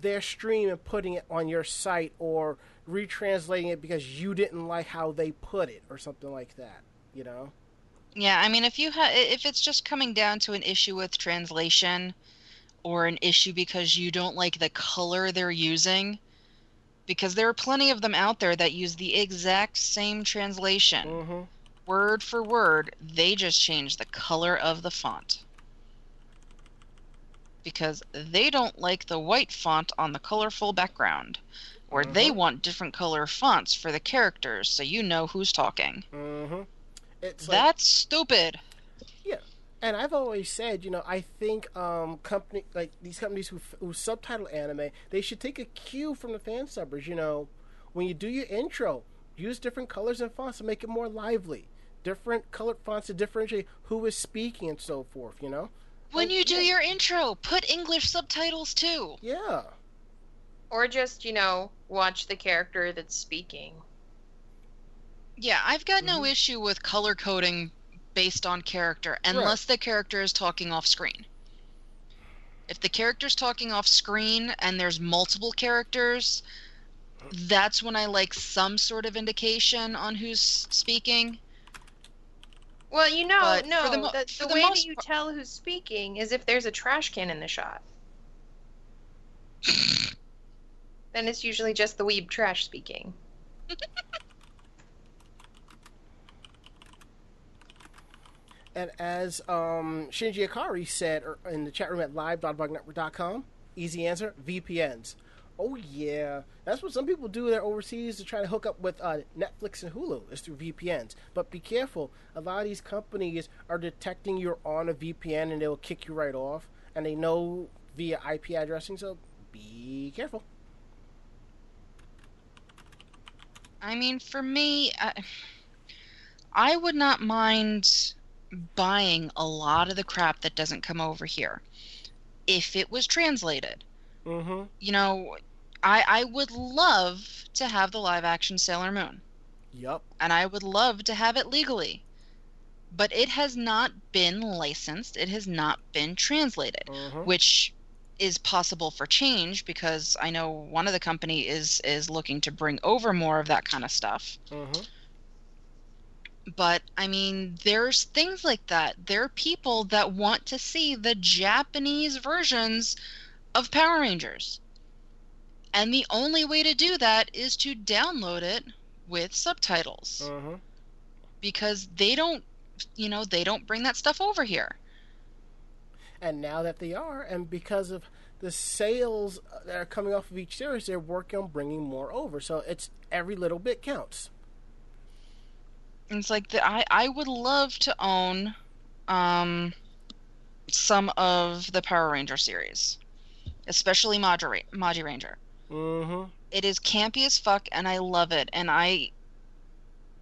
their stream and putting it on your site or retranslating it because you didn't like how they put it or something like that, you know? Yeah, I mean, if you ha- if it's just coming down to an issue with translation, or an issue because you don't like the color they're using, because there are plenty of them out there that use the exact same translation, Mm-hmm. word for word. They just change the color of the font because they don't like the white font on the colorful background, or they Mhm. want different color fonts for the characters, so you know who's talking. Mm-hmm. It's like, That's stupid. Yeah, and I've always said, you know, I think um, company like these companies who, who subtitle anime, they should take a cue from the fan subbers. You know, when you do your intro, use different colors and fonts to make it more lively. Different colored fonts to differentiate who is speaking and so forth. You know. When Like, you do yeah. your intro, put English subtitles too. Yeah. Or just, you know, watch the character that's speaking. Yeah, I've got no Mhm. issue with color coding based on character unless the character is talking off screen. If the character's talking off screen and there's multiple characters, that's when I like some sort of indication on who's speaking. Well, you know, But no, the mo- the, the the way that you par- tell who's speaking is if there's a trash can in the shot. then it's usually just the weeb trash speaking. And as um, Shinji Ikari said er, in the chat room at live.bugnetwork.com, easy answer VPNs. Oh, yeah. That's what some people do there overseas to try to hook up with uh, Netflix and Hulu, is through VPNs. But be careful. A lot of these companies are detecting you're on a VPN and they'll kick you right off. And they know via IP addressing, so be careful. I mean, for me, I, I would not mind buying a lot of the crap that doesn't come over here if it was translated. Mm-hmm. You know, I I would love to have the live action Sailor Moon, Yup. and I would love to have it legally. But it has not been licensed, it has not been translated, Mm-hmm. which is possible for change because I know one of the company is is looking to bring over more of that kind of stuff. Mm-hmm. But I mean, there's things like that. There are people that want to see the Japanese versions of Power Rangers. And the only way to do that is to download it with subtitles Mm-hmm. because they don't, you know, they don't bring that stuff over here. And now that they are, and because of the sales that are coming off of each series, they're working on bringing more over. So it's every little bit counts. It's like the, I I would love to own um some of the Power Ranger series, especially Maji, Maji Ranger. Mm-hmm. It is campy as fuck, and I love it. And I,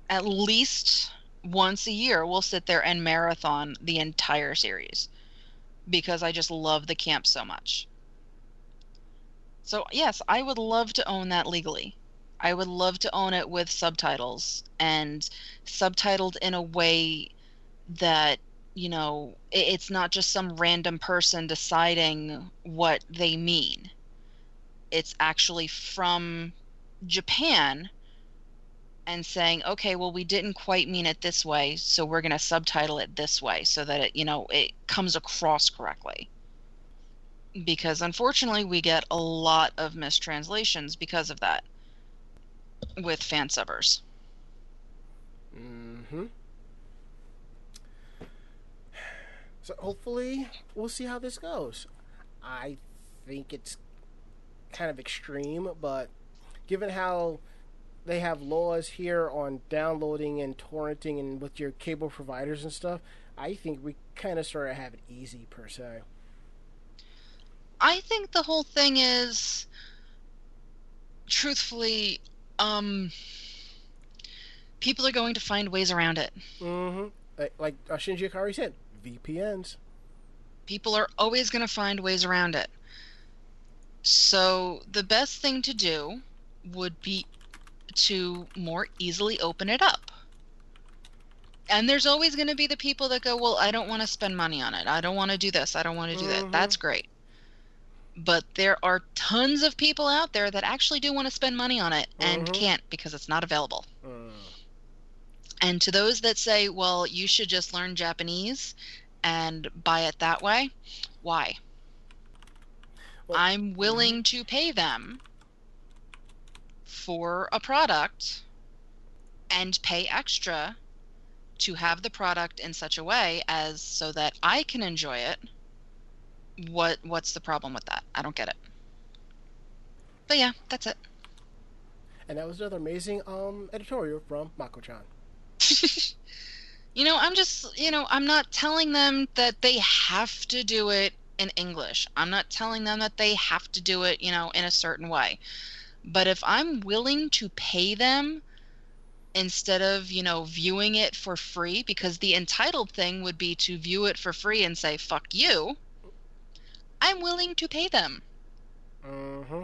at least once a year, will sit there and marathon the entire series because I just love the camp so much. So yes, I would love to own that legally. I would love to own it with subtitles and subtitled in a way that you know it's not just some random person deciding what they mean it's actually from Japan and saying, okay, well, we didn't quite mean it this way, so we're going to subtitle it this way so that it, you know, it comes across correctly. Because unfortunately, we get a lot of mistranslations because of that with fan subbers. Mm-hmm. So hopefully we'll see how this goes. I think it's kind of extreme, but given how they have laws here on downloading and torrenting and with your cable providers and stuff, I think we kind of sort of have it easy per se. I think the whole thing is, truthfully, um, people are going to find ways around it. Mm-hmm. Like, like uh, Shinji Ikari said, VPNs. people are always going to find ways around it. So the best thing to do would be to more easily open it up. And there's always going to be the people that go, "Well, I don't want to spend money on it. I don't want to do this. I don't want to do Mhm. that." That's great. But there are tons of people out there that actually do want to spend money on it and Mhm. can't because it's not available. Mm. And to those that say, well, you should just learn Japanese and buy it that way, why? Well, I'm willing to pay them for a product and pay extra to have the product in such a way as so that I can enjoy it. What what's the problem with that? I don't get it. But yeah, that's it. And that was another amazing um, editorial from Mako-chan. you know, I'm just, you know, I'm not telling them that they have to do it in English. I'm not telling them that they have to do it, you know, in a certain way. But if I'm willing to pay them instead of, you know, viewing it for free, because the entitled thing would be to view it for free and say, fuck you, I'm willing to pay them. Mm-hmm.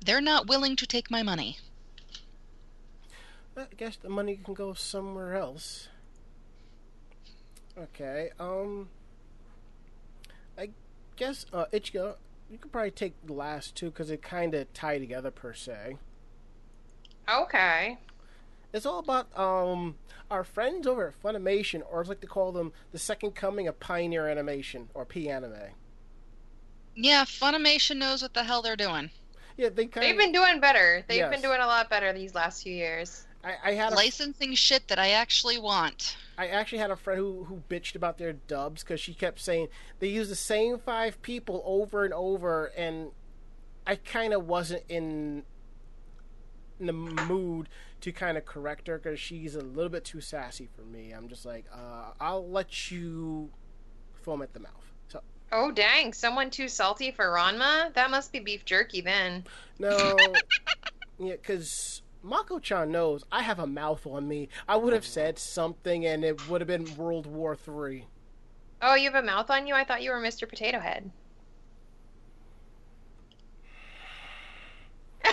They're not willing to take my money. I guess the money can go somewhere else. Okay, um... I guess, uh, Ichigo, you could probably take the last two because they kind of tie together per se. Okay. It's all about, um, our friends over at Funimation, or as I like to call them, the second coming of Pioneer Animation, or P-Anime. Yeah, Funimation knows what the hell they're doing. Yeah, they kind They've been doing better. They've Yes. been doing a lot better these last few years. I, I had a Licensing shit that I actually want. I actually had a friend who, who bitched about their dubs because she kept saying they use the same five people over and over, and I kind of wasn't in, in the mood to kind of correct her because she's a little bit too sassy for me. I'm just like, uh, I'll let you foam at the mouth. So Oh dang! Someone too salty for Ranma? That must be beef jerky then. no, yeah, because. Mako-chan knows I have a mouth on me. I would have said something, and it would have been World War Three. Oh, you have a mouth on you? I thought you were Mr. Potato Head.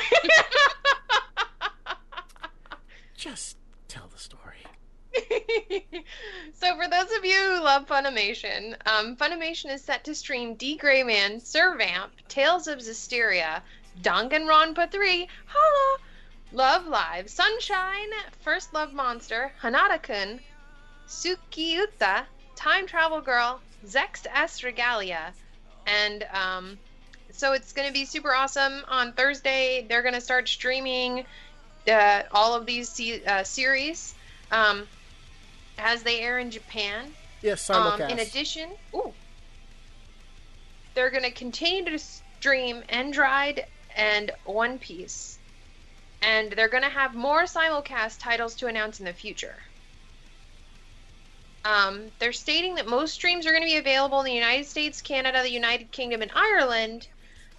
Just tell the story. so, for those of you who love Funimation, um, Funimation is set to stream D.Gray-man, Servamp, Tales of Zestiria, Danganronpa 3, Holla, Love Live, Sunshine, First Love Monster, Handa-kun, Sukiuta, Time Travel Girl, Zext S Regalia, and um, so it's going to be super awesome. On Thursday, they're going to start streaming uh, all of these se- uh, series um, as they air in Japan. Yes, Um, in addition, ooh, they're going to continue to stream Endride and One Piece. And they're going to have more simulcast titles to announce in the future. Um, they're stating that most streams are going to be available in the United States, Canada, the United Kingdom, and Ireland.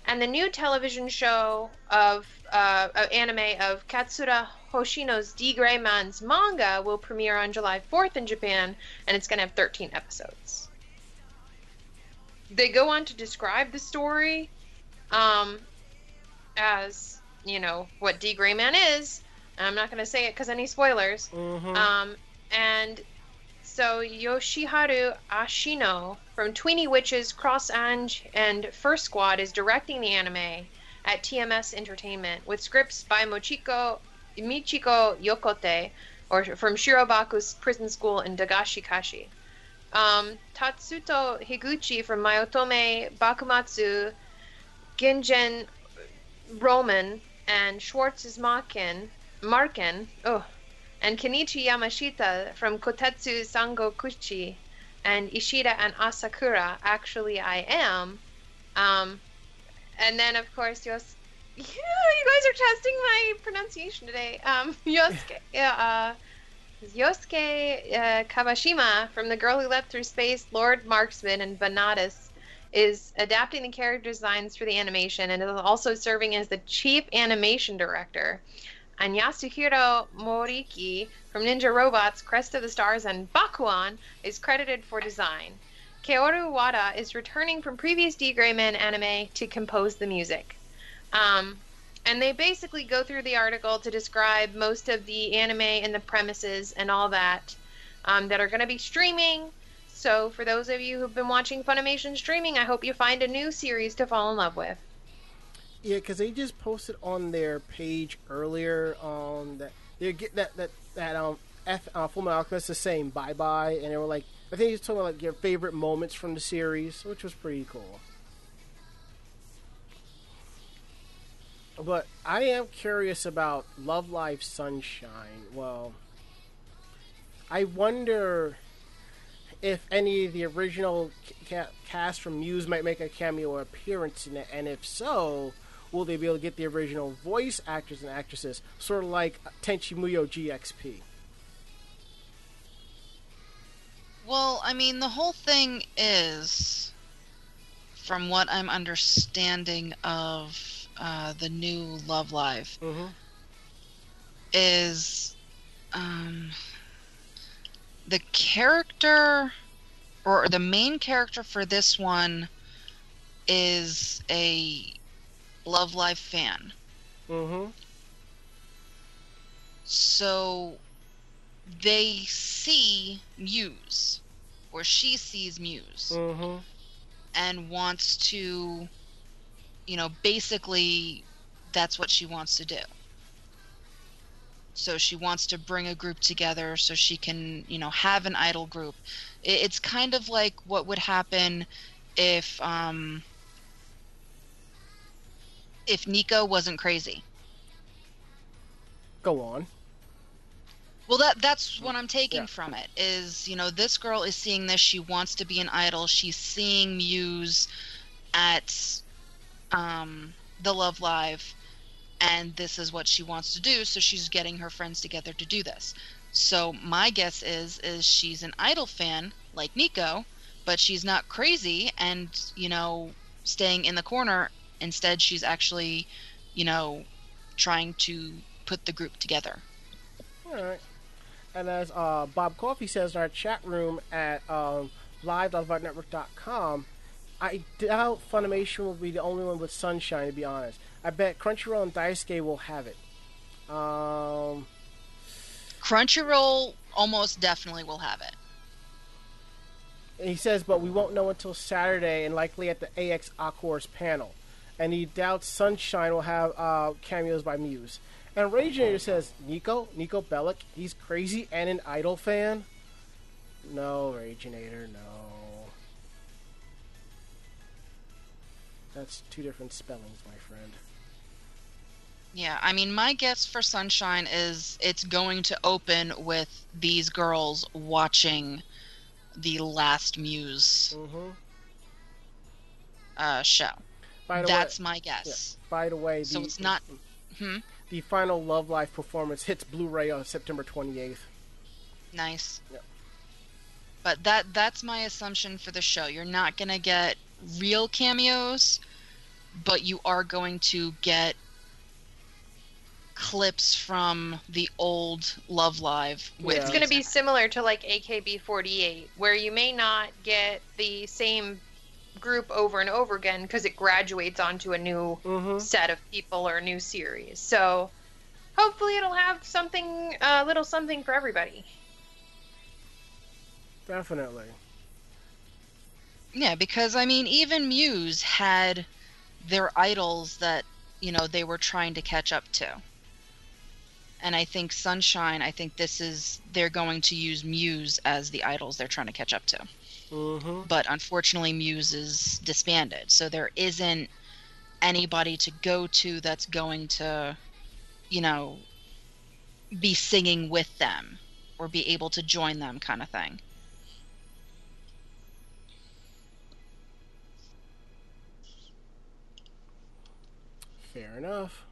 And the new television show of uh, anime of Katsura Hoshino's D. Man's manga will premiere on July 4th in Japan, and it's going to have 13 episodes. They go on to describe the story um, as, you know, what D. Gray Man is. I'm not going to say it because any spoilers. Mm-hmm. Um, and so Yoshiharu Ashino from Tweeny Witches, Cross Ange, and First Squad is directing the anime at TMS Entertainment with scripts by Mochiko Michiko Yokote, or from Shirobako's prison school in Dagashi Kashi. Um, Tatsuto Higuchi from Mayotome Bakumatsu, Ginjen Roman, and Schwartz's Marken, Marken, oh, and Kenichi Yamashita from Kotetsu Sangokushi, and Ishida and Asakura, Actually I Am. Um, and then, of course, Yos- yeah, you guys are testing my pronunciation today. Um, Yosuke, uh, Yosuke uh, Kawashima from The Girl Who Leapt Through Space, Lord Marksman, and Vanadis is adapting the character designs for the animation and is also serving as the chief animation director. And Yasuhiro Moriki from Ninja Robots, Crest of the Stars, and Bakuan is credited for design. Kaoru Wada is returning from previous D.Gray-man anime to compose the music. Um, and they basically go through the article to describe most of the anime and the premises and all that um, that are going to be streaming. So, for those of you who've been watching Funimation streaming, I hope you find a new series to fall in love with. Yeah, because they just posted on their page earlier um, that they get that that that um F, uh, Full Metal Alchemist is saying bye bye, and they were like, I think he's talking about like your favorite moments from the series, which was pretty cool. But I am curious about Love Live Sunshine. Well, I wonder if any of the original ca- cast from Muse might make a cameo appearance in it, and if so, will they be able to get the original voice actors and actresses, sort of like Tenchi Muyo GXP? Well, I mean, the whole thing is, from what I'm understanding of uh, the new Love Live, Mm-hmm. is um, the character, or the main character for this one, is a Love Live fan. Mm-hmm. So they see Muse, or she sees Muse, Mm-hmm. and wants to, you know, basically that's what she wants to do. So she wants to bring a group together so she can, you know, have an idol group. It's kind of like what would happen if um if Nico wasn't crazy. Go on. Well, that that's what I'm taking Yeah. from it. Is you know this girl is seeing this. She wants to be an idol. She's seeing Muse at um, the Love Live, and this is what she wants to do. So she's getting her friends together to do this. So my guess is is she's an idol fan like Nico, but she's not crazy and you know staying in the corner. Instead, she's actually you know trying to put the group together. All right. And as uh, Bob coffee says in our chat room at um, live.vognetwork.com, I doubt Funimation will be the only one with Sunshine, to be honest. I bet Crunchyroll and Daisuki will have it. Um, Crunchyroll almost definitely will have it. and he says, but we won't know until Saturday and likely at the AX Aqours panel. And he doubts Sunshine will have uh, cameos by Muse. And Raginator says, Nico, Nico Bellic, he's crazy and an Idol fan? No, Raginator, no. That's two different spellings, my friend. Yeah, I mean, my guess for Sunshine is it's going to open with these girls watching the last Muse Mm-hmm. uh, show. By the That's way, my guess. by the way, the, So it's not. Hmm. the final Love Live performance hits Blu-ray on September 28th. Nice. Yep. But that that's my assumption for the show. You're not gonna get real cameos, but you are going to get clips from the old Love Live with Yeah. It's going to be similar to like AKB48, where you may not get the same group over and over again because it graduates onto a new Mm-hmm. set of people or a new series. So hopefully it'll have something, a little something for everybody. Definitely. Yeah, because I mean, even Muse had their idols that you know they were trying to catch up to. And I think Sunshine, I think this is they're going to use Muse as the idols they're trying to catch up to. Mm-hmm. But unfortunately, Muse is disbanded, so there isn't anybody to go to that's going to, you know, be singing with them or be able to join them, kind of thing. Fair enough.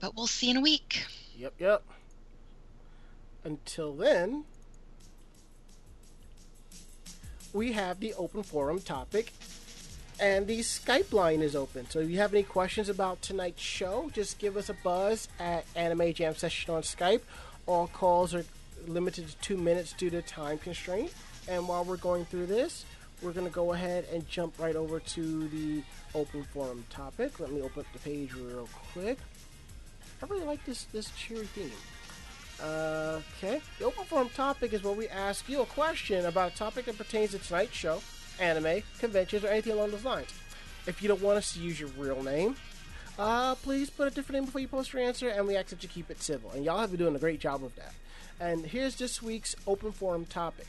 But we'll see in a week. Yep, yep. Until then, we have the open forum topic, and the Skype line is open. So if you have any questions about tonight's show, just give us a buzz at Anime Jam Session on Skype. All calls are limited to two minutes due to time constraint. And while we're going through this, we're going to go ahead and jump right over to the open forum topic. Let me open up the page real quick. I really like this this cheery theme. Uh, okay. The open forum topic is where we ask you a question about a topic that pertains to tonight's show, anime, conventions, or anything along those lines. If you don't want us to use your real name, uh, please put a different name before you post your answer, and we ask that you keep it civil. And y'all have been doing a great job of that. And here's this week's open forum topic: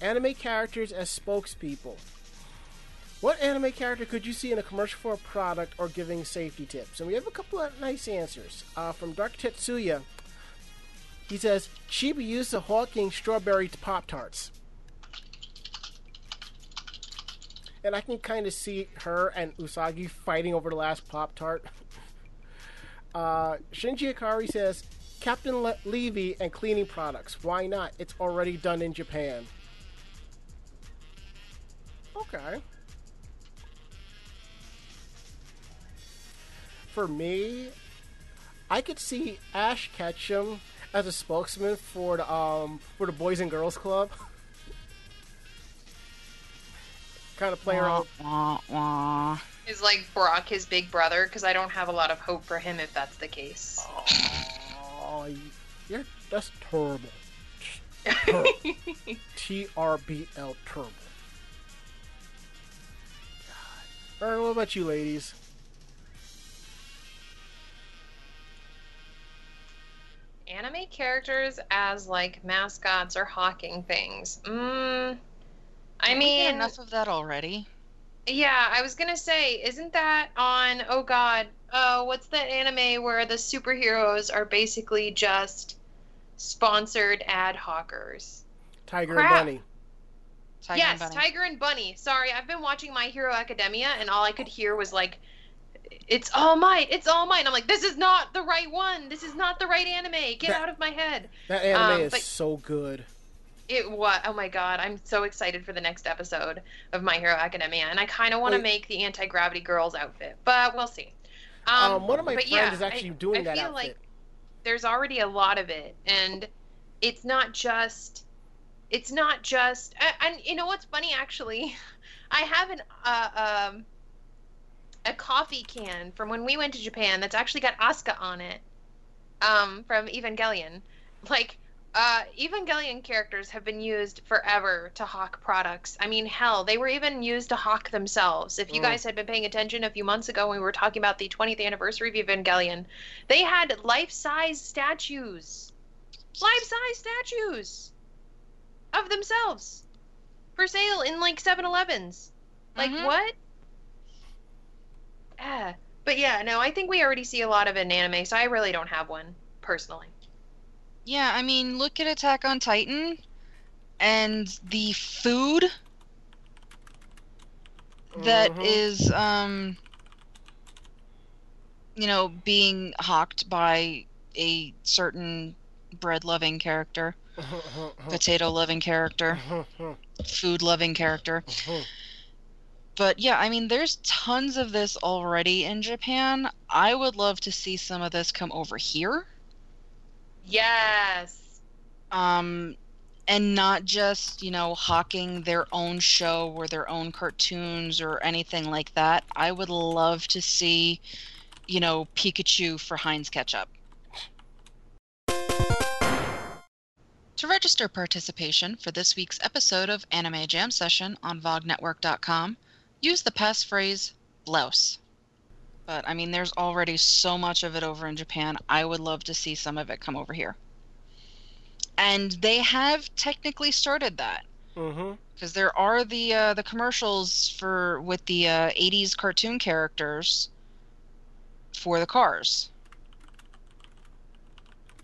anime characters as spokespeople. What anime character could you see in a commercial for a product or giving safety tips? And we have a couple of nice answers. Uh, from Dark Tetsuya, he says, Chibi used the Hawking strawberry Pop Tarts. And I can kind of see her and Usagi fighting over the last Pop Tart. Uh, Shinji Ikari says, Captain Le- Levi and cleaning products. Why not? It's already done in Japan. Okay. For me, I could see Ash Ketchum as a spokesman for the um for the Boys and Girls Club. kind of play around. Wah, wah. Is like Brock his big brother because I don't have a lot of hope for him if that's the case. Oh, you're that's terrible. Terrible. TRBL terrible. God. All right, what about you, ladies? Anime characters as like mascots or hawking things. Mm, I Don't we get mean, enough of that already. Yeah, I was gonna say, isn't that on? Oh God, oh, what's that anime where the superheroes are basically just sponsored ad hawkers? Tiger Crap. and Bunny. Tiger yes, and Bunny. Tiger and Bunny. Sorry, I've been watching My Hero Academia, and all I could hear was like, "It's All Might, it's All Might." I'm like, this is not the right one. This is not the right anime. Get That- out of my head. That anime Um, is so good. It what? Oh my god! I'm so excited for the next episode of My Hero Academia, and I kind of want to make the anti gravity girls outfit, but we'll see. Um, Um, one of my friends yeah, is actually I- doing I that feel outfit. like there's already a lot of it, and it's not just. It's not just. And you know what's funny? Actually, I have an uh, um, a coffee can from when we went to Japan that's actually got Asuka on it, um, from Evangelion. Like, uh, Evangelion characters have been used forever to hawk products. I mean, hell, they were even used to hawk themselves. If you Mm. guys had been paying attention a few months ago when we were talking about the 20th anniversary of Evangelion, they had life-size statues, life-size statues of themselves for sale in like 7-Elevens. Like Mhm. what? Ah, but yeah, no, I think we already see a lot of it in anime, so I really don't have one personally. Yeah, I mean, look at Attack on Titan and the food. mm-hmm. is, um, you know, being hawked by a certain bread loving character, potato loving character, food loving character. But yeah, I mean, there's tons of this already in Japan. I would love to see some of this come over here. Yes. Um, and not just, you know, hawking their own show or their own cartoons or anything like that. I would love to see, you know, Pikachu for Heinz ketchup. To register participation for this week's episode of Anime Jam Session on VogNetwork.com, use the passphrase blouse. But I mean, there's already so much of it over in Japan. I would love to see some of it come over here. And they have technically started that because there are the uh, the commercials for with the uh, 80s cartoon characters for the cars.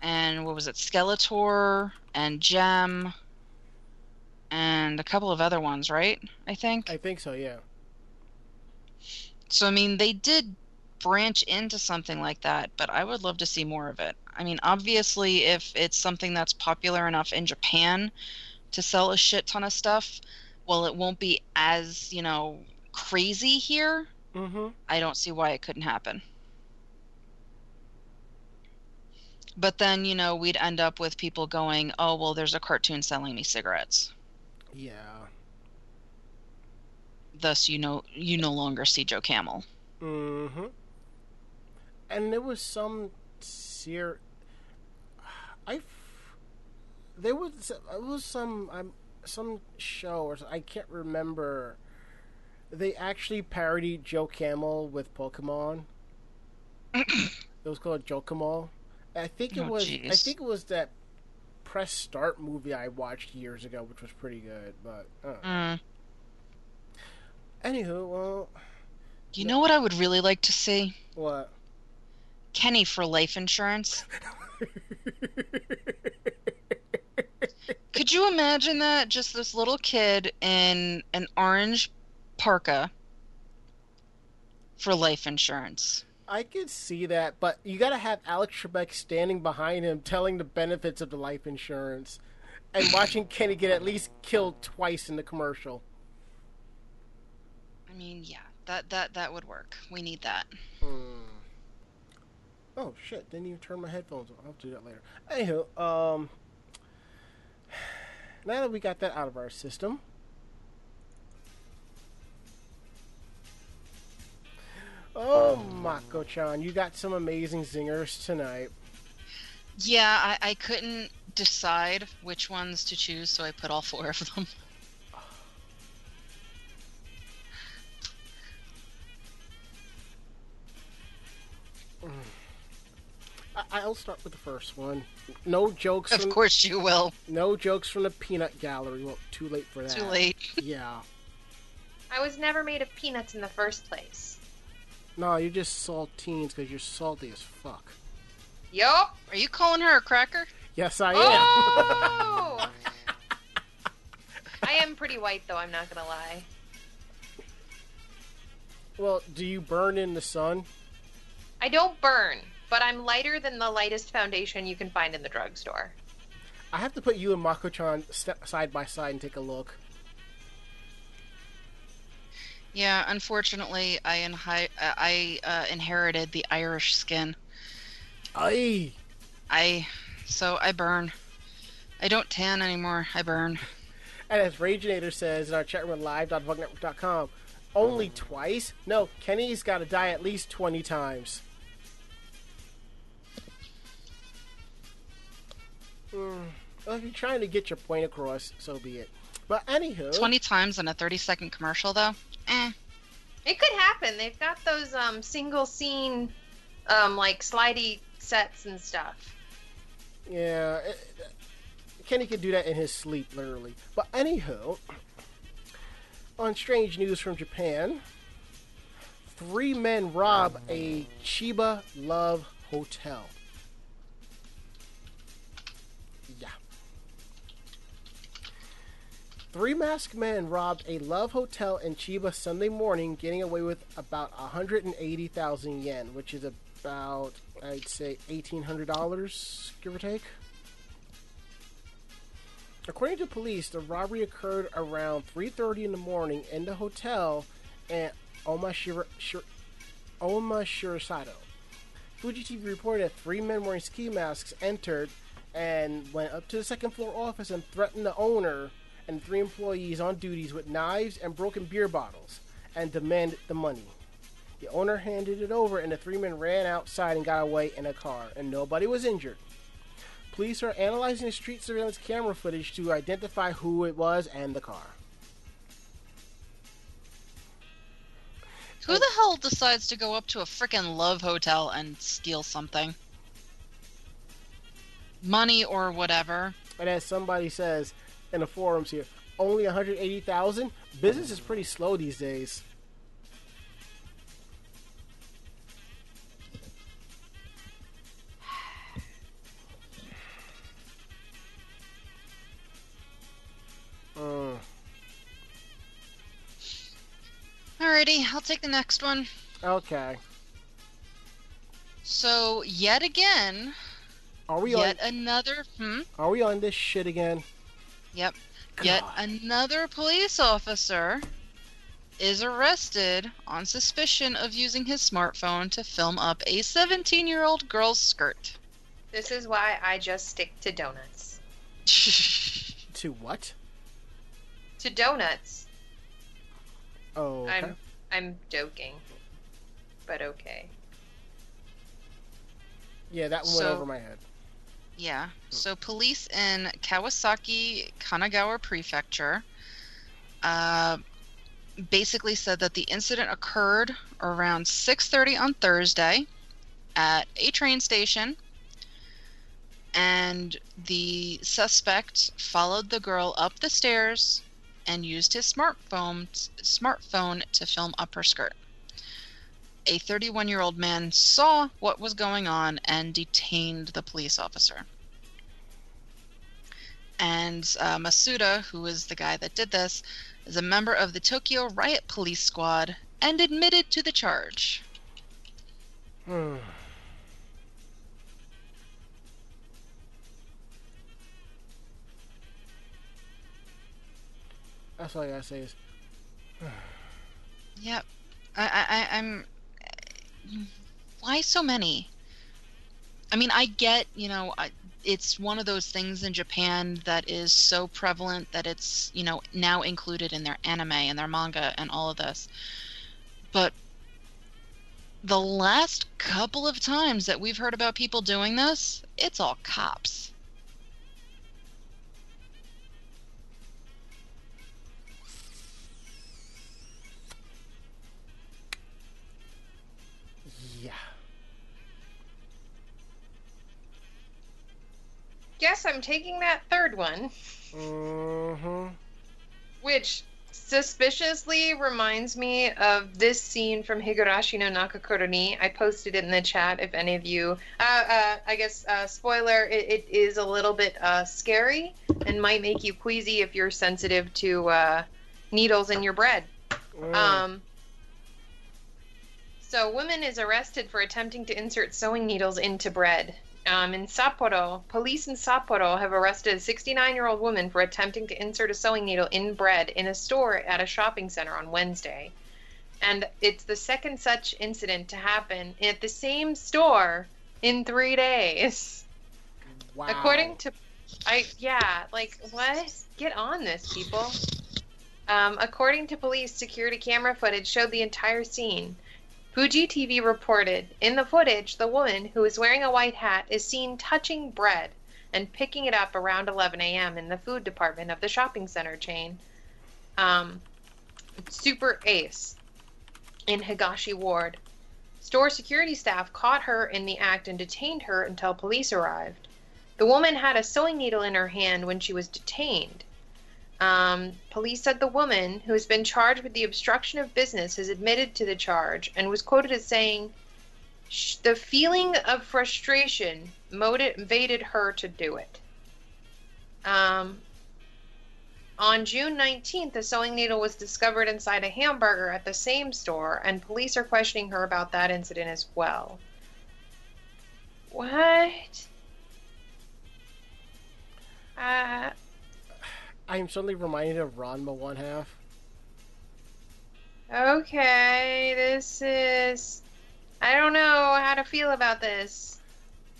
And what was it? Skeletor and Jem and a couple of other ones, right? I think. I think so. Yeah. So I mean, they did branch into something like that, but I would love to see more of it. I mean, obviously, if it's something that's popular enough in Japan to sell a shit ton of stuff, well, it won't be as you know crazy here. hmm I don't see why it couldn't happen. But then, you know, we'd end up with people going, "Oh, well, there's a cartoon selling me cigarettes." Yeah. Thus, you know, you no longer see Joe Camel. Mm-hmm. And there was some ser I there was it was some um, some show or I can't remember. They actually parodied Joe Camel with Pokemon. it was called Joe Camel. I think it Oh, was I think it was that press start movie I watched years ago, which was pretty good. But uh. Mm. Anywho, well, You know what I would really like to see? what? Kenny for life insurance. Could you imagine that? Just this little kid in an orange parka for life insurance. I could see that, but you got to have Alex Trebek standing behind him, telling the benefits of the life insurance, and watching Kenny get at least killed twice in the commercial. I mean, yeah, that that that would work. We need that. Hmm. Oh shit! Didn't even turn my headphones on. I'll do that later. Anywho, um, now that we got that out of our system, oh Mako-chan, you got some amazing zingers tonight. Yeah, I, I couldn't decide which ones to choose, so I put all four of them. I'll start with the first one. No jokes. Of from, course you will. No jokes from the peanut gallery. Well, too late for that. Too late. Yeah. I was never made of peanuts in the first place. No, you're just saltines because you're salty as fuck. Yup. Are you calling her a cracker? Yes, I am. Oh! I am pretty white though, I'm not gonna lie. well, do you burn in the sun? I don't burn, but I'm lighter than the lightest foundation you can find in the drugstore. I have to put you and Mako-chan st- side by side and take a look. Yeah, unfortunately, I inhi- uh, I uh, inherited the Irish skin. Aye. I so I burn. I don't tan anymore. I burn. And as Raginator says in our chat room at live.vognetwork.com, only twice? No, Kenny's got to die at least 20 times. Hmm. Well, if you're trying to get your point across, so be it. But anywho, Twenty times in a thirty-second commercial, though. Eh. It could happen. They've got those um single scene um like slidey sets and stuff. yeah, it, Kenny could do that in his sleep, literally. But anywho, on strange news from Japan, three men rob a Chiba Love hotel. Three masked men robbed a Love Hotel in Chiba Sunday morning, getting away with about 180,000 yen, which is about, I'd say, $1,800, give or take. According to police, the robbery occurred around 3:30 in the morning in the hotel in Omashira, Shir. Fuji TV reported that three men wearing ski masks entered and went up to the second floor office and threatened the owner and three employees on duties with knives and broken beer bottles and demanded the money. The owner handed it over and the three men ran outside and got away in a car, and nobody was injured. Police are analyzing the street surveillance camera footage to identify who it was and the car. Who the hell decides to go up to a frickin' love hotel and steal something? Money or whatever. And as somebody says in the forums here, only 180,000? Business is pretty slow these days. Mm, Alrighty, I'll take the next one. okay. So, yet again, Are we yet on? another. Hmm? Are we on this shit again? Yep. Yet another police officer is arrested on suspicion of using his smartphone to film up a 17 year old girl's skirt. This is why I just stick to donuts. To what? To donuts. Oh, okay. I'm I'm joking. But okay. yeah, that one So- went over my head. Yeah. So police in Kawasaki, Kanagawa Prefecture, uh, basically said that the incident occurred around 6:30 on Thursday at a train station, and the suspect followed the girl up the stairs and used his smartphone smartphone to film up her skirt. A 31 year old man saw what was going on and detained the police officer. And uh, Masuda, who is the guy that did this, is a member of the Tokyo Riot Police Squad and admitted to the charge. Hmm. That's all I gotta say is Yep. I, I, I- I'm. Why so many? I mean, I get, you know, I, it's one of those things in Japan that is so prevalent that it's, you know, now included in their anime and their manga and all of this. But the last couple of times that we've heard about people doing this, it's all cops. I guess I'm taking that third one, Mm-hmm. which suspiciously reminds me of this scene from Higurashi no Naku Koro ni. I posted it in the chat if any of you. Uh, uh, I guess uh, spoiler: it, it is a little bit uh, scary and might make you queasy if you're sensitive to uh, needles in your bread. Mm. Um, so, woman is arrested for attempting to insert sewing needles into bread. Um, in Sapporo, police in Sapporo have arrested a 69 year old woman for attempting to insert a sewing needle in bread in a store at a shopping center on Wednesday. And it's the second such incident to happen at the same store in three days. wow. According to, I yeah, like what? Get on this, people. Um, according to police, security camera footage showed the entire scene. Fuji TV reported in the footage, the woman who is wearing a white hat is seen touching bread and picking it up around 11 a.m. in the food department of the shopping center chain. Um, Super Ace in Higashi Ward. Store security staff caught her in the act and detained her until police arrived. The woman had a sewing needle in her hand when she was detained. Um, police said the woman, who has been charged with the obstruction of business, has admitted to the charge and was quoted as saying, The feeling of frustration motivated her to do it. Um, on June 19th, a sewing needle was discovered inside a hamburger at the same store, and police are questioning her about that incident as well. What? Uh, I am suddenly reminded of Ranma one half. okay, this is. I don't know how to feel about this.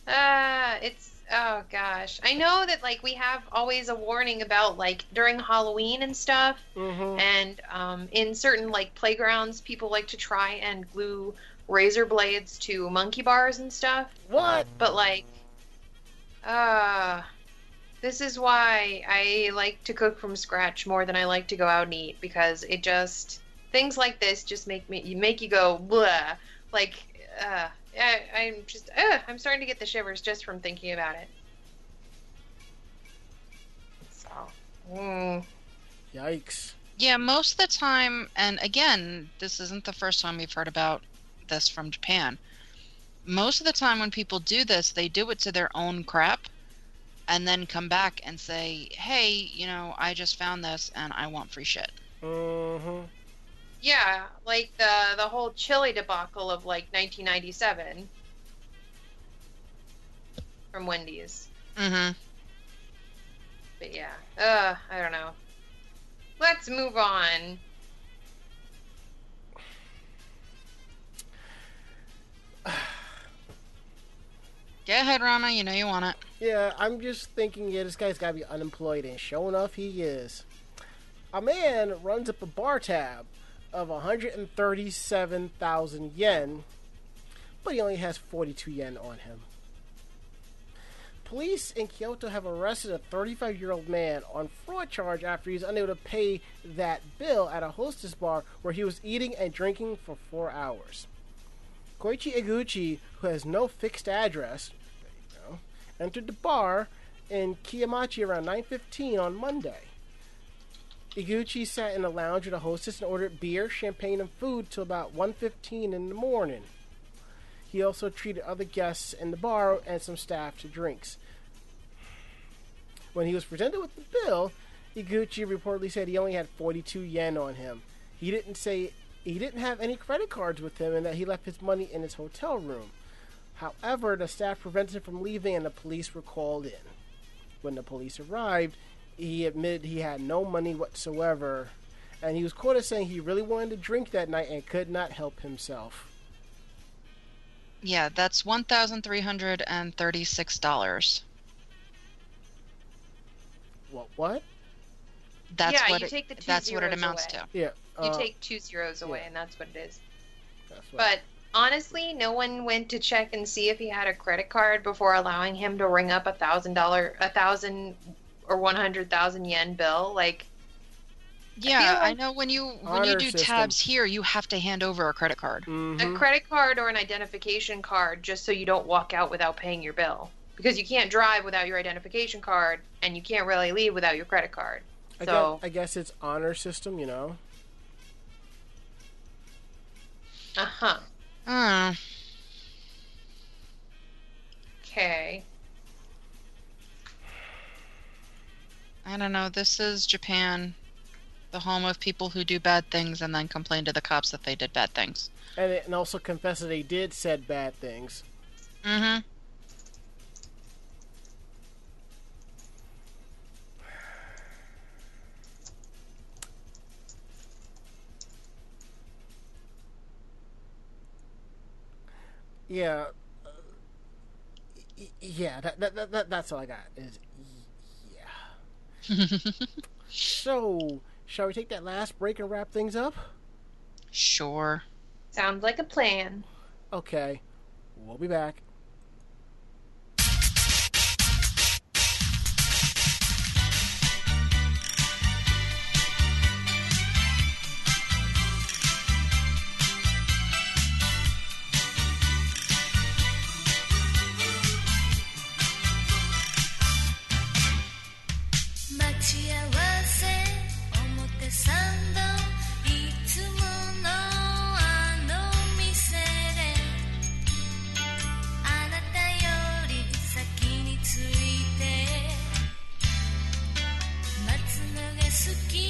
Uh, it's. Oh gosh. I know that, like, we have always a warning about, like, during Halloween and stuff. Mm-hmm. And um, in certain like playgrounds, people like to try and glue razor blades to monkey bars and stuff. What? But like, uh, this is why I like to cook from scratch more than I like to go out and eat because it just things like this just make me you make you go blah. Like, uh, I, I'm just uh, I'm starting to get the shivers just from thinking about it. So. Mm. Yikes. Yeah, most of the time, and again, this isn't the first time we've heard about this from Japan. Most of the time, when people do this, they do it to their own crap and then come back and say, hey, you know, I just found this and I want free shit. Mm-hmm. Yeah, like the the whole chili debacle of like 1997 from Wendy's. Mm-hmm. But yeah, uh, I don't know. Let's move on. Go ahead, Rana. You know you want it. Yeah, I'm just thinking, yeah, this guy's got to be unemployed, and sure enough, he is. A man runs up a bar tab of 137,000 yen, but he only has 42 yen on him. Police in Kyoto have arrested a 35 year old man on fraud charge after he's unable to pay that bill at a hostess bar where he was eating and drinking for four hours. Koichi Eguchi, who has no fixed address, go, entered the bar in Kiyamachi around 9:15 on Monday. Iguchi sat in the lounge with a hostess and ordered beer, champagne, and food till about 1:15 in the morning. He also treated other guests in the bar and some staff to drinks. When he was presented with the bill, Iguchi reportedly said he only had 42 yen on him. He didn't say he didn't have any credit cards with him and that he left his money in his hotel room. However, the staff prevented him from leaving and the police were called in. When the police arrived, he admitted he had no money whatsoever and he was quoted saying he really wanted to drink that night and could not help himself. Yeah, that's one thousand three hundred and thirty-six dollars. What? What? That's Yeah, what you it, take the two that's what it amounts away. to. Yeah. You uh, take two zeros away, yeah. and that's what it is. that's what- But honestly, no one went to check and see if he had a credit card before allowing him to ring up a thousand dollar, a thousand or one hundred thousand yen bill. Like, Yeah, I like know when you when you do system. tabs here, you have to hand over a credit card. Mhm. a credit card or an identification card, just so you don't walk out without paying your bill. Because you can't drive without your identification card, and you can't really leave without your credit card. I, So guess, I guess it's honor system, you know. Uh huh. Uh, Okay. I don't know. This is Japan, the home of people who do bad things and then complain to the cops that they did bad things. And, it, and also confess that they did said bad things. Mm-hmm. Yeah. uh, yeah, that, that, that, that, that's all I got. Is yeah. So, shall we take that last break and wrap things up? sure. Sounds like a plan. Okay. We'll be back.「Suki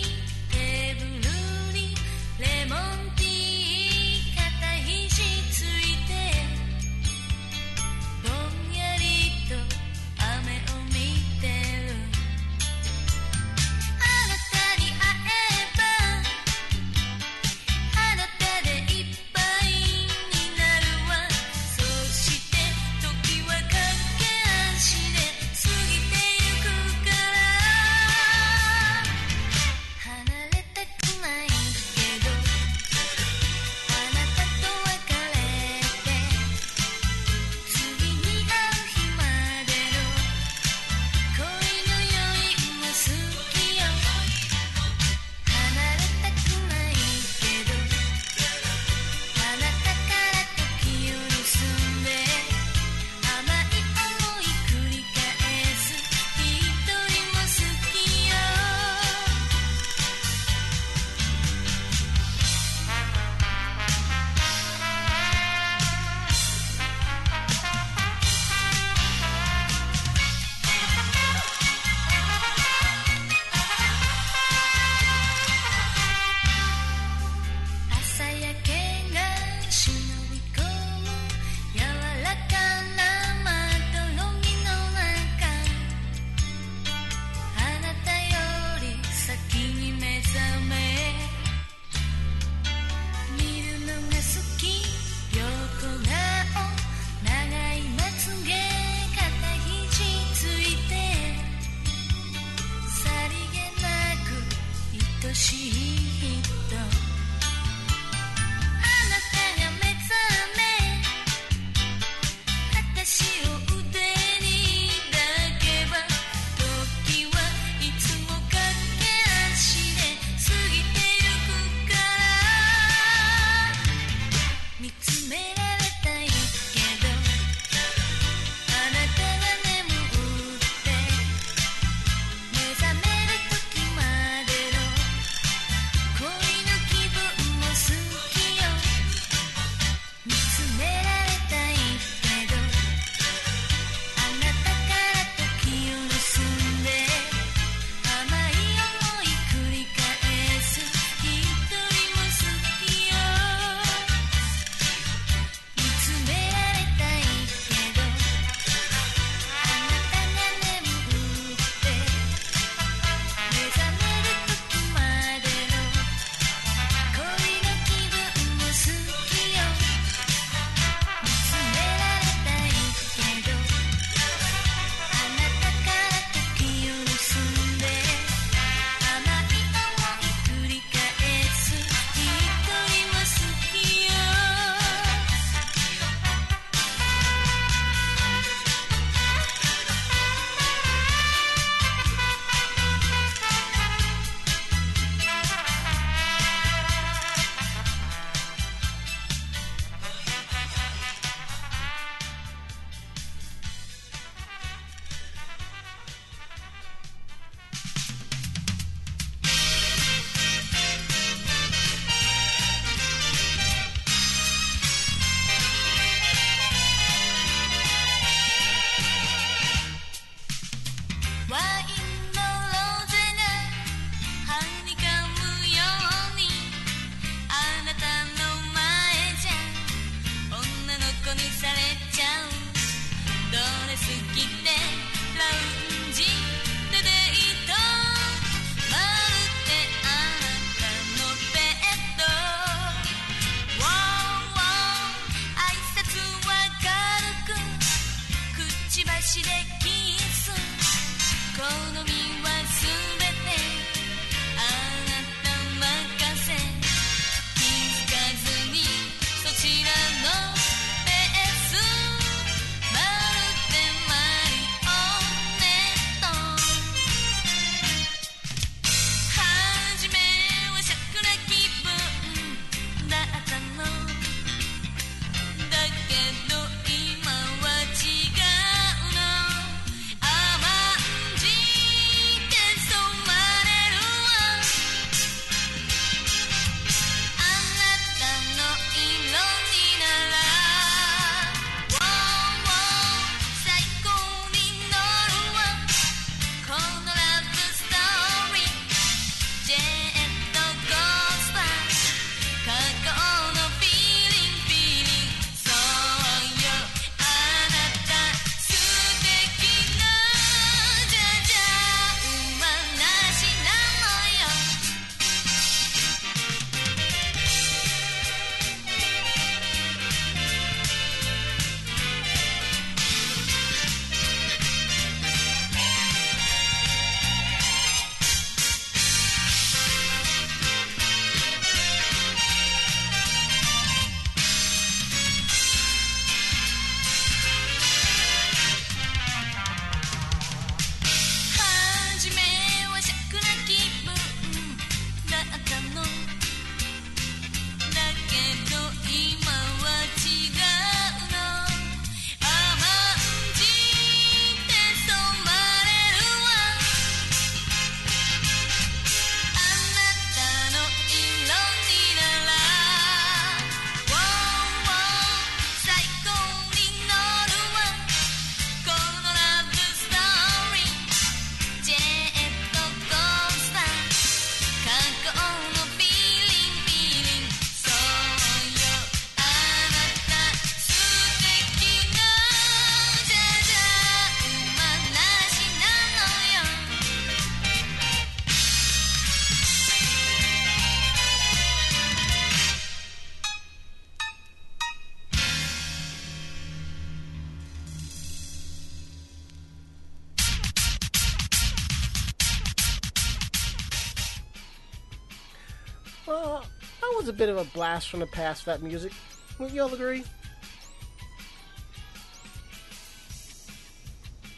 bit of a blast from the past that music. Would you all agree?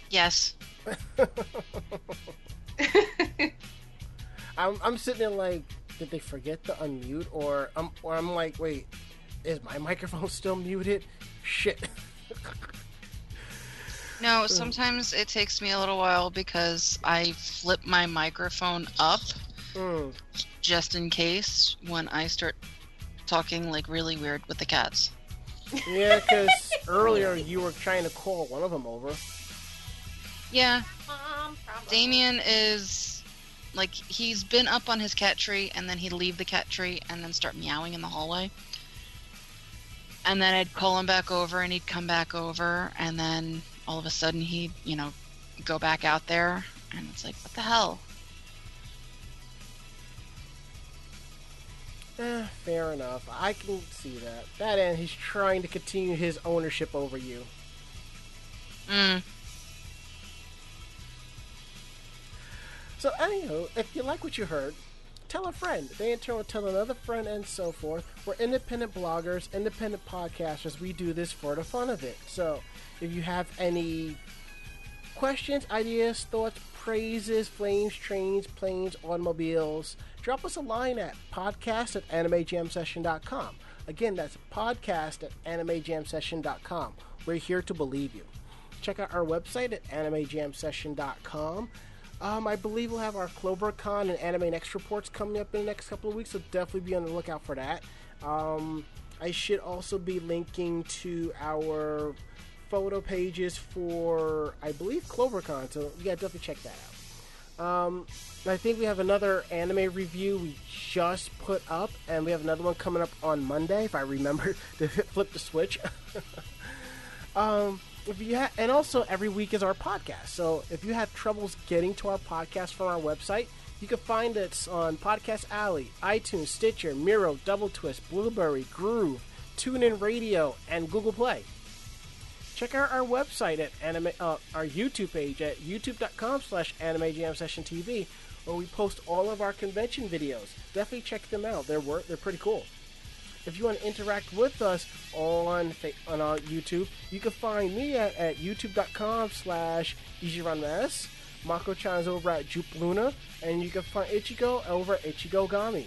Yes. I'm, I'm sitting there like, did they forget to unmute? Or I'm, or I'm like, wait, is my microphone still muted? Shit. No, sometimes it takes me a little while because I flip my microphone up Hmm. just in case when I start talking like really weird with the cats. Yeah, because earlier you were trying to call one of them over. Yeah, Um. Damien is like he's been up on his cat tree and then he'd leave the cat tree and then start meowing in the hallway. And then I'd call him back over and he'd come back over and then all of a sudden he'd, you know, go back out there and it's like, what the hell? Eh, fair enough. I can see that. That and he's trying to continue his ownership over you. Mm. So, anyhow, if you like what you heard, tell a friend. They in turn will tell another friend and so forth. We're independent bloggers, independent podcasters. We do this for the fun of it. So, if you have any questions, ideas, thoughts, praises, flames, trains, planes, automobiles, drop us a line at podcast at animejamsession.com. Again, that's podcast at animejamsession.com. We're here to believe you. Check out our website at animejamsession.com. Um, I believe we'll have our CloverCon and Anime Next reports coming up in the next couple of weeks, so definitely be on the lookout for that. Um, I should also be linking to our photo pages for, I believe, CloverCon, so yeah, definitely check that out. Um, I think we have another anime review we just put up, and we have another one coming up on Monday, if I remember to flip the switch. um, if you ha- and also every week is our podcast. So if you have troubles getting to our podcast from our website, you can find us on Podcast Alley, iTunes, Stitcher, Miro, Double Twist, Blubrry, Groove, TuneIn Radio, and Google Play. Check out our website at anime, uh, our YouTube page at youtube.com slash anime jam session TV, where we post all of our convention videos. Definitely check them out. They're wor- they're pretty cool. If you want to interact with us on on our YouTube, you can find me at, at youtube.com slash. Mako-chan is over at Jupe Luna, and you can find Ichigo over at Ichigo Gami.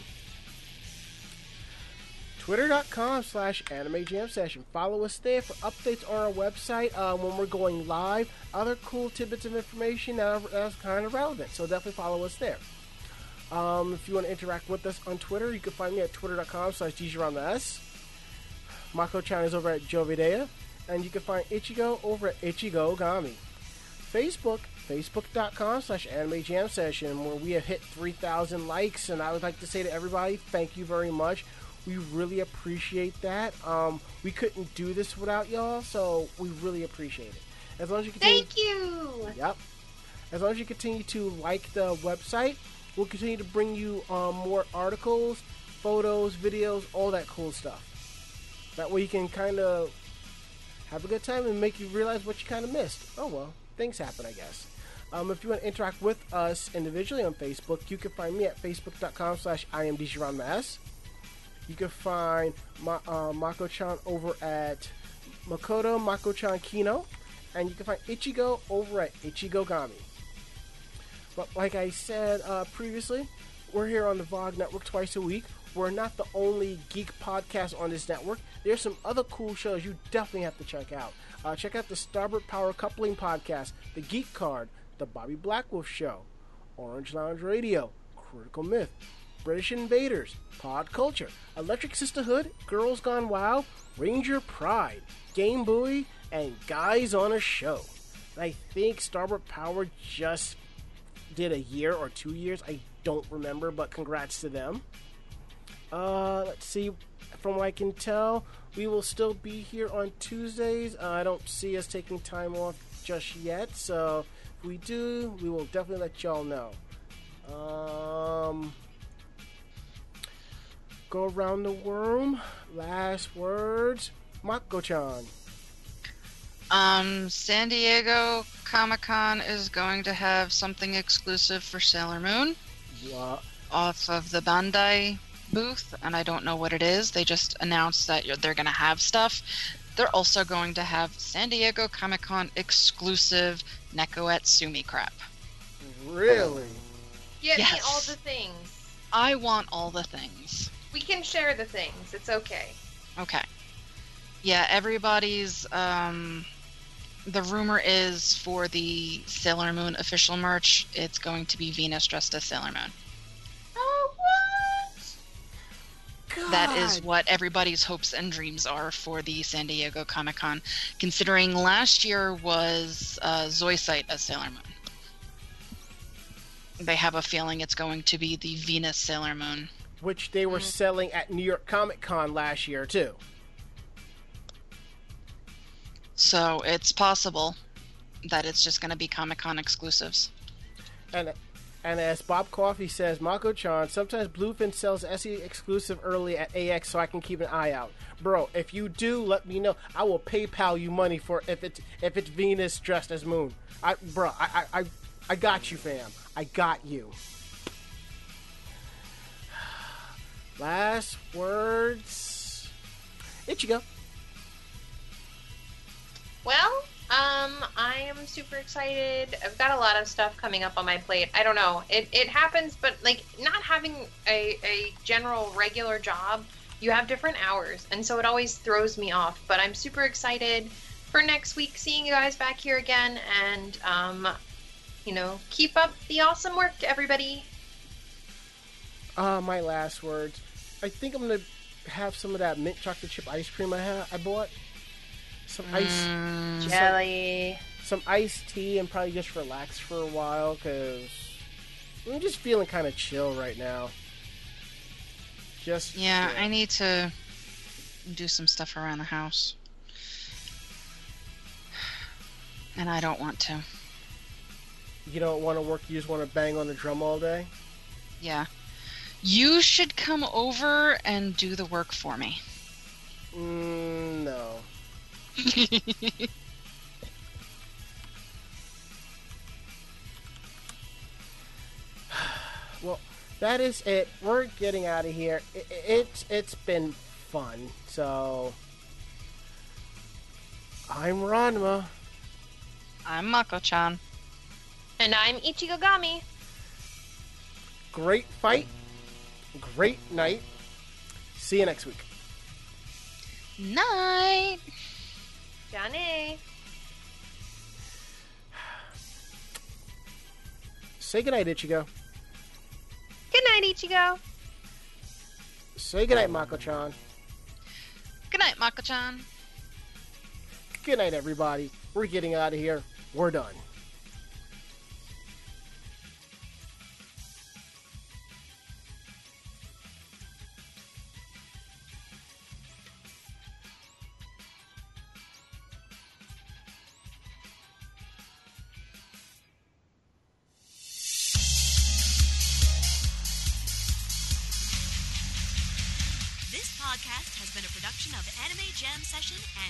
Twitter.com slash Anime Jam Session. Follow us there for updates on our website uh, when we're going live. Other cool tidbits of information that that's kind of relevant. So definitely follow us there. Um, if you want to interact with us on Twitter, you can find me at twitter.com slash DJRonTheS. Mako-chan is over at Jovidea. And you can find Ichigo over at Ichigo Gami. Facebook, facebook.com slash anime jam session, where we have hit 3,000 likes. And I would like to say to everybody, thank you very much. We really appreciate that. Um, we couldn't do this without y'all, so we really appreciate it. As long as you continue, Thank you. Yep. As long as you continue to like the website, we'll continue to bring you um, more articles, photos, videos, all that cool stuff. That way you can kind of have a good time and make you realize what you kind of missed. Oh well, things happen, I guess. Um, if you want to interact with us individually on Facebook, you can find me at facebook.com slash imdshranmas. You can find Ma- uh, Mako-chan over at Makoto Mako-chan Kino. And you can find Ichigo over at Ichigo Gami. But like I said uh, previously, we're here on the VOG Network twice a week. We're not the only geek podcast on this network. There's some other cool shows you definitely have to check out. Uh, check out the Starboard Power Coupling Podcast, The Geek Card, The Bobby Blackwolf Show, Orange Lounge Radio, Critical Myth, British Invaders, Pod Culture, Electric Sisterhood, Girls Gone Wild, Ranger Pride, Game Buoy, and Guys on a Show. I think Starboard Power just did a year or two years. I don't remember, but congrats to them. Uh, let's see. From what I can tell, we will still be here on Tuesdays. Uh, I don't see us taking time off just yet, so if we do, we will definitely let y'all know. Um, go around the room. Last words, Mako-chan. Um, San Diego Comic Con is going to have something exclusive for Sailor Moon What? off of the Bandai booth, and I don't know what it is. They just announced that you're- they're going to have stuff. They're also going to have San Diego Comic Con exclusive Neko Atsume crap. Really? Get me Yes. all the things. I want all the things. We can share the things. It's okay. Okay. Yeah, everybody's um the rumor is for the Sailor Moon official merch, it's going to be Venus dressed as Sailor Moon. Oh, what? That is what everybody's hopes and dreams are for the San Diego Comic Con, considering last year was uh, Zoisite as Sailor Moon. They have a feeling it's going to be the Venus Sailor Moon. Which they were mm. selling at New York Comic Con last year too. So it's possible that it's just going to be Comic Con exclusives. And and as Bob Coffee says, Mako Chan, sometimes Bluefin sells SE exclusive early at AX so I can keep an eye out. Bro, if you do, let me know. I will PayPal you money for if it's if it's Venus dressed as Moon. I bro, I I I, I got you, fam. I got you. Last words. Ichigo. Well, um, I am super excited. I've got a lot of stuff coming up on my plate. I don't know. It, it happens, but like not having a, a general regular job, you have different hours, and so it always throws me off. But I'm super excited for next week, seeing you guys back here again, and um, you know, keep up the awesome work, everybody. Uh, my last words. I think I'm gonna have some of that mint chocolate chip ice cream I ha- I bought. Some ice. Mm, Jelly. some iced tea and probably just relax for a while because I'm just feeling kind of chill right now. Just yeah, I need to do some stuff around the house. And I don't want to. you don't want to work. You just want to bang on the drum all day. Yeah. You should come over and do the work for me. Mm, no. Well, that is it. We're getting out of here. It, it's it's been fun. So I'm Ranma. I'm Mako-chan. And I'm Ichigogami. Great fight. Great night. See you next week. Night. Johnny. Say goodnight, Ichigo. Good night, Ichigo. Say goodnight, Mako-chan. Good night, Mako-chan. Good night, everybody. We're getting out of here. We're done.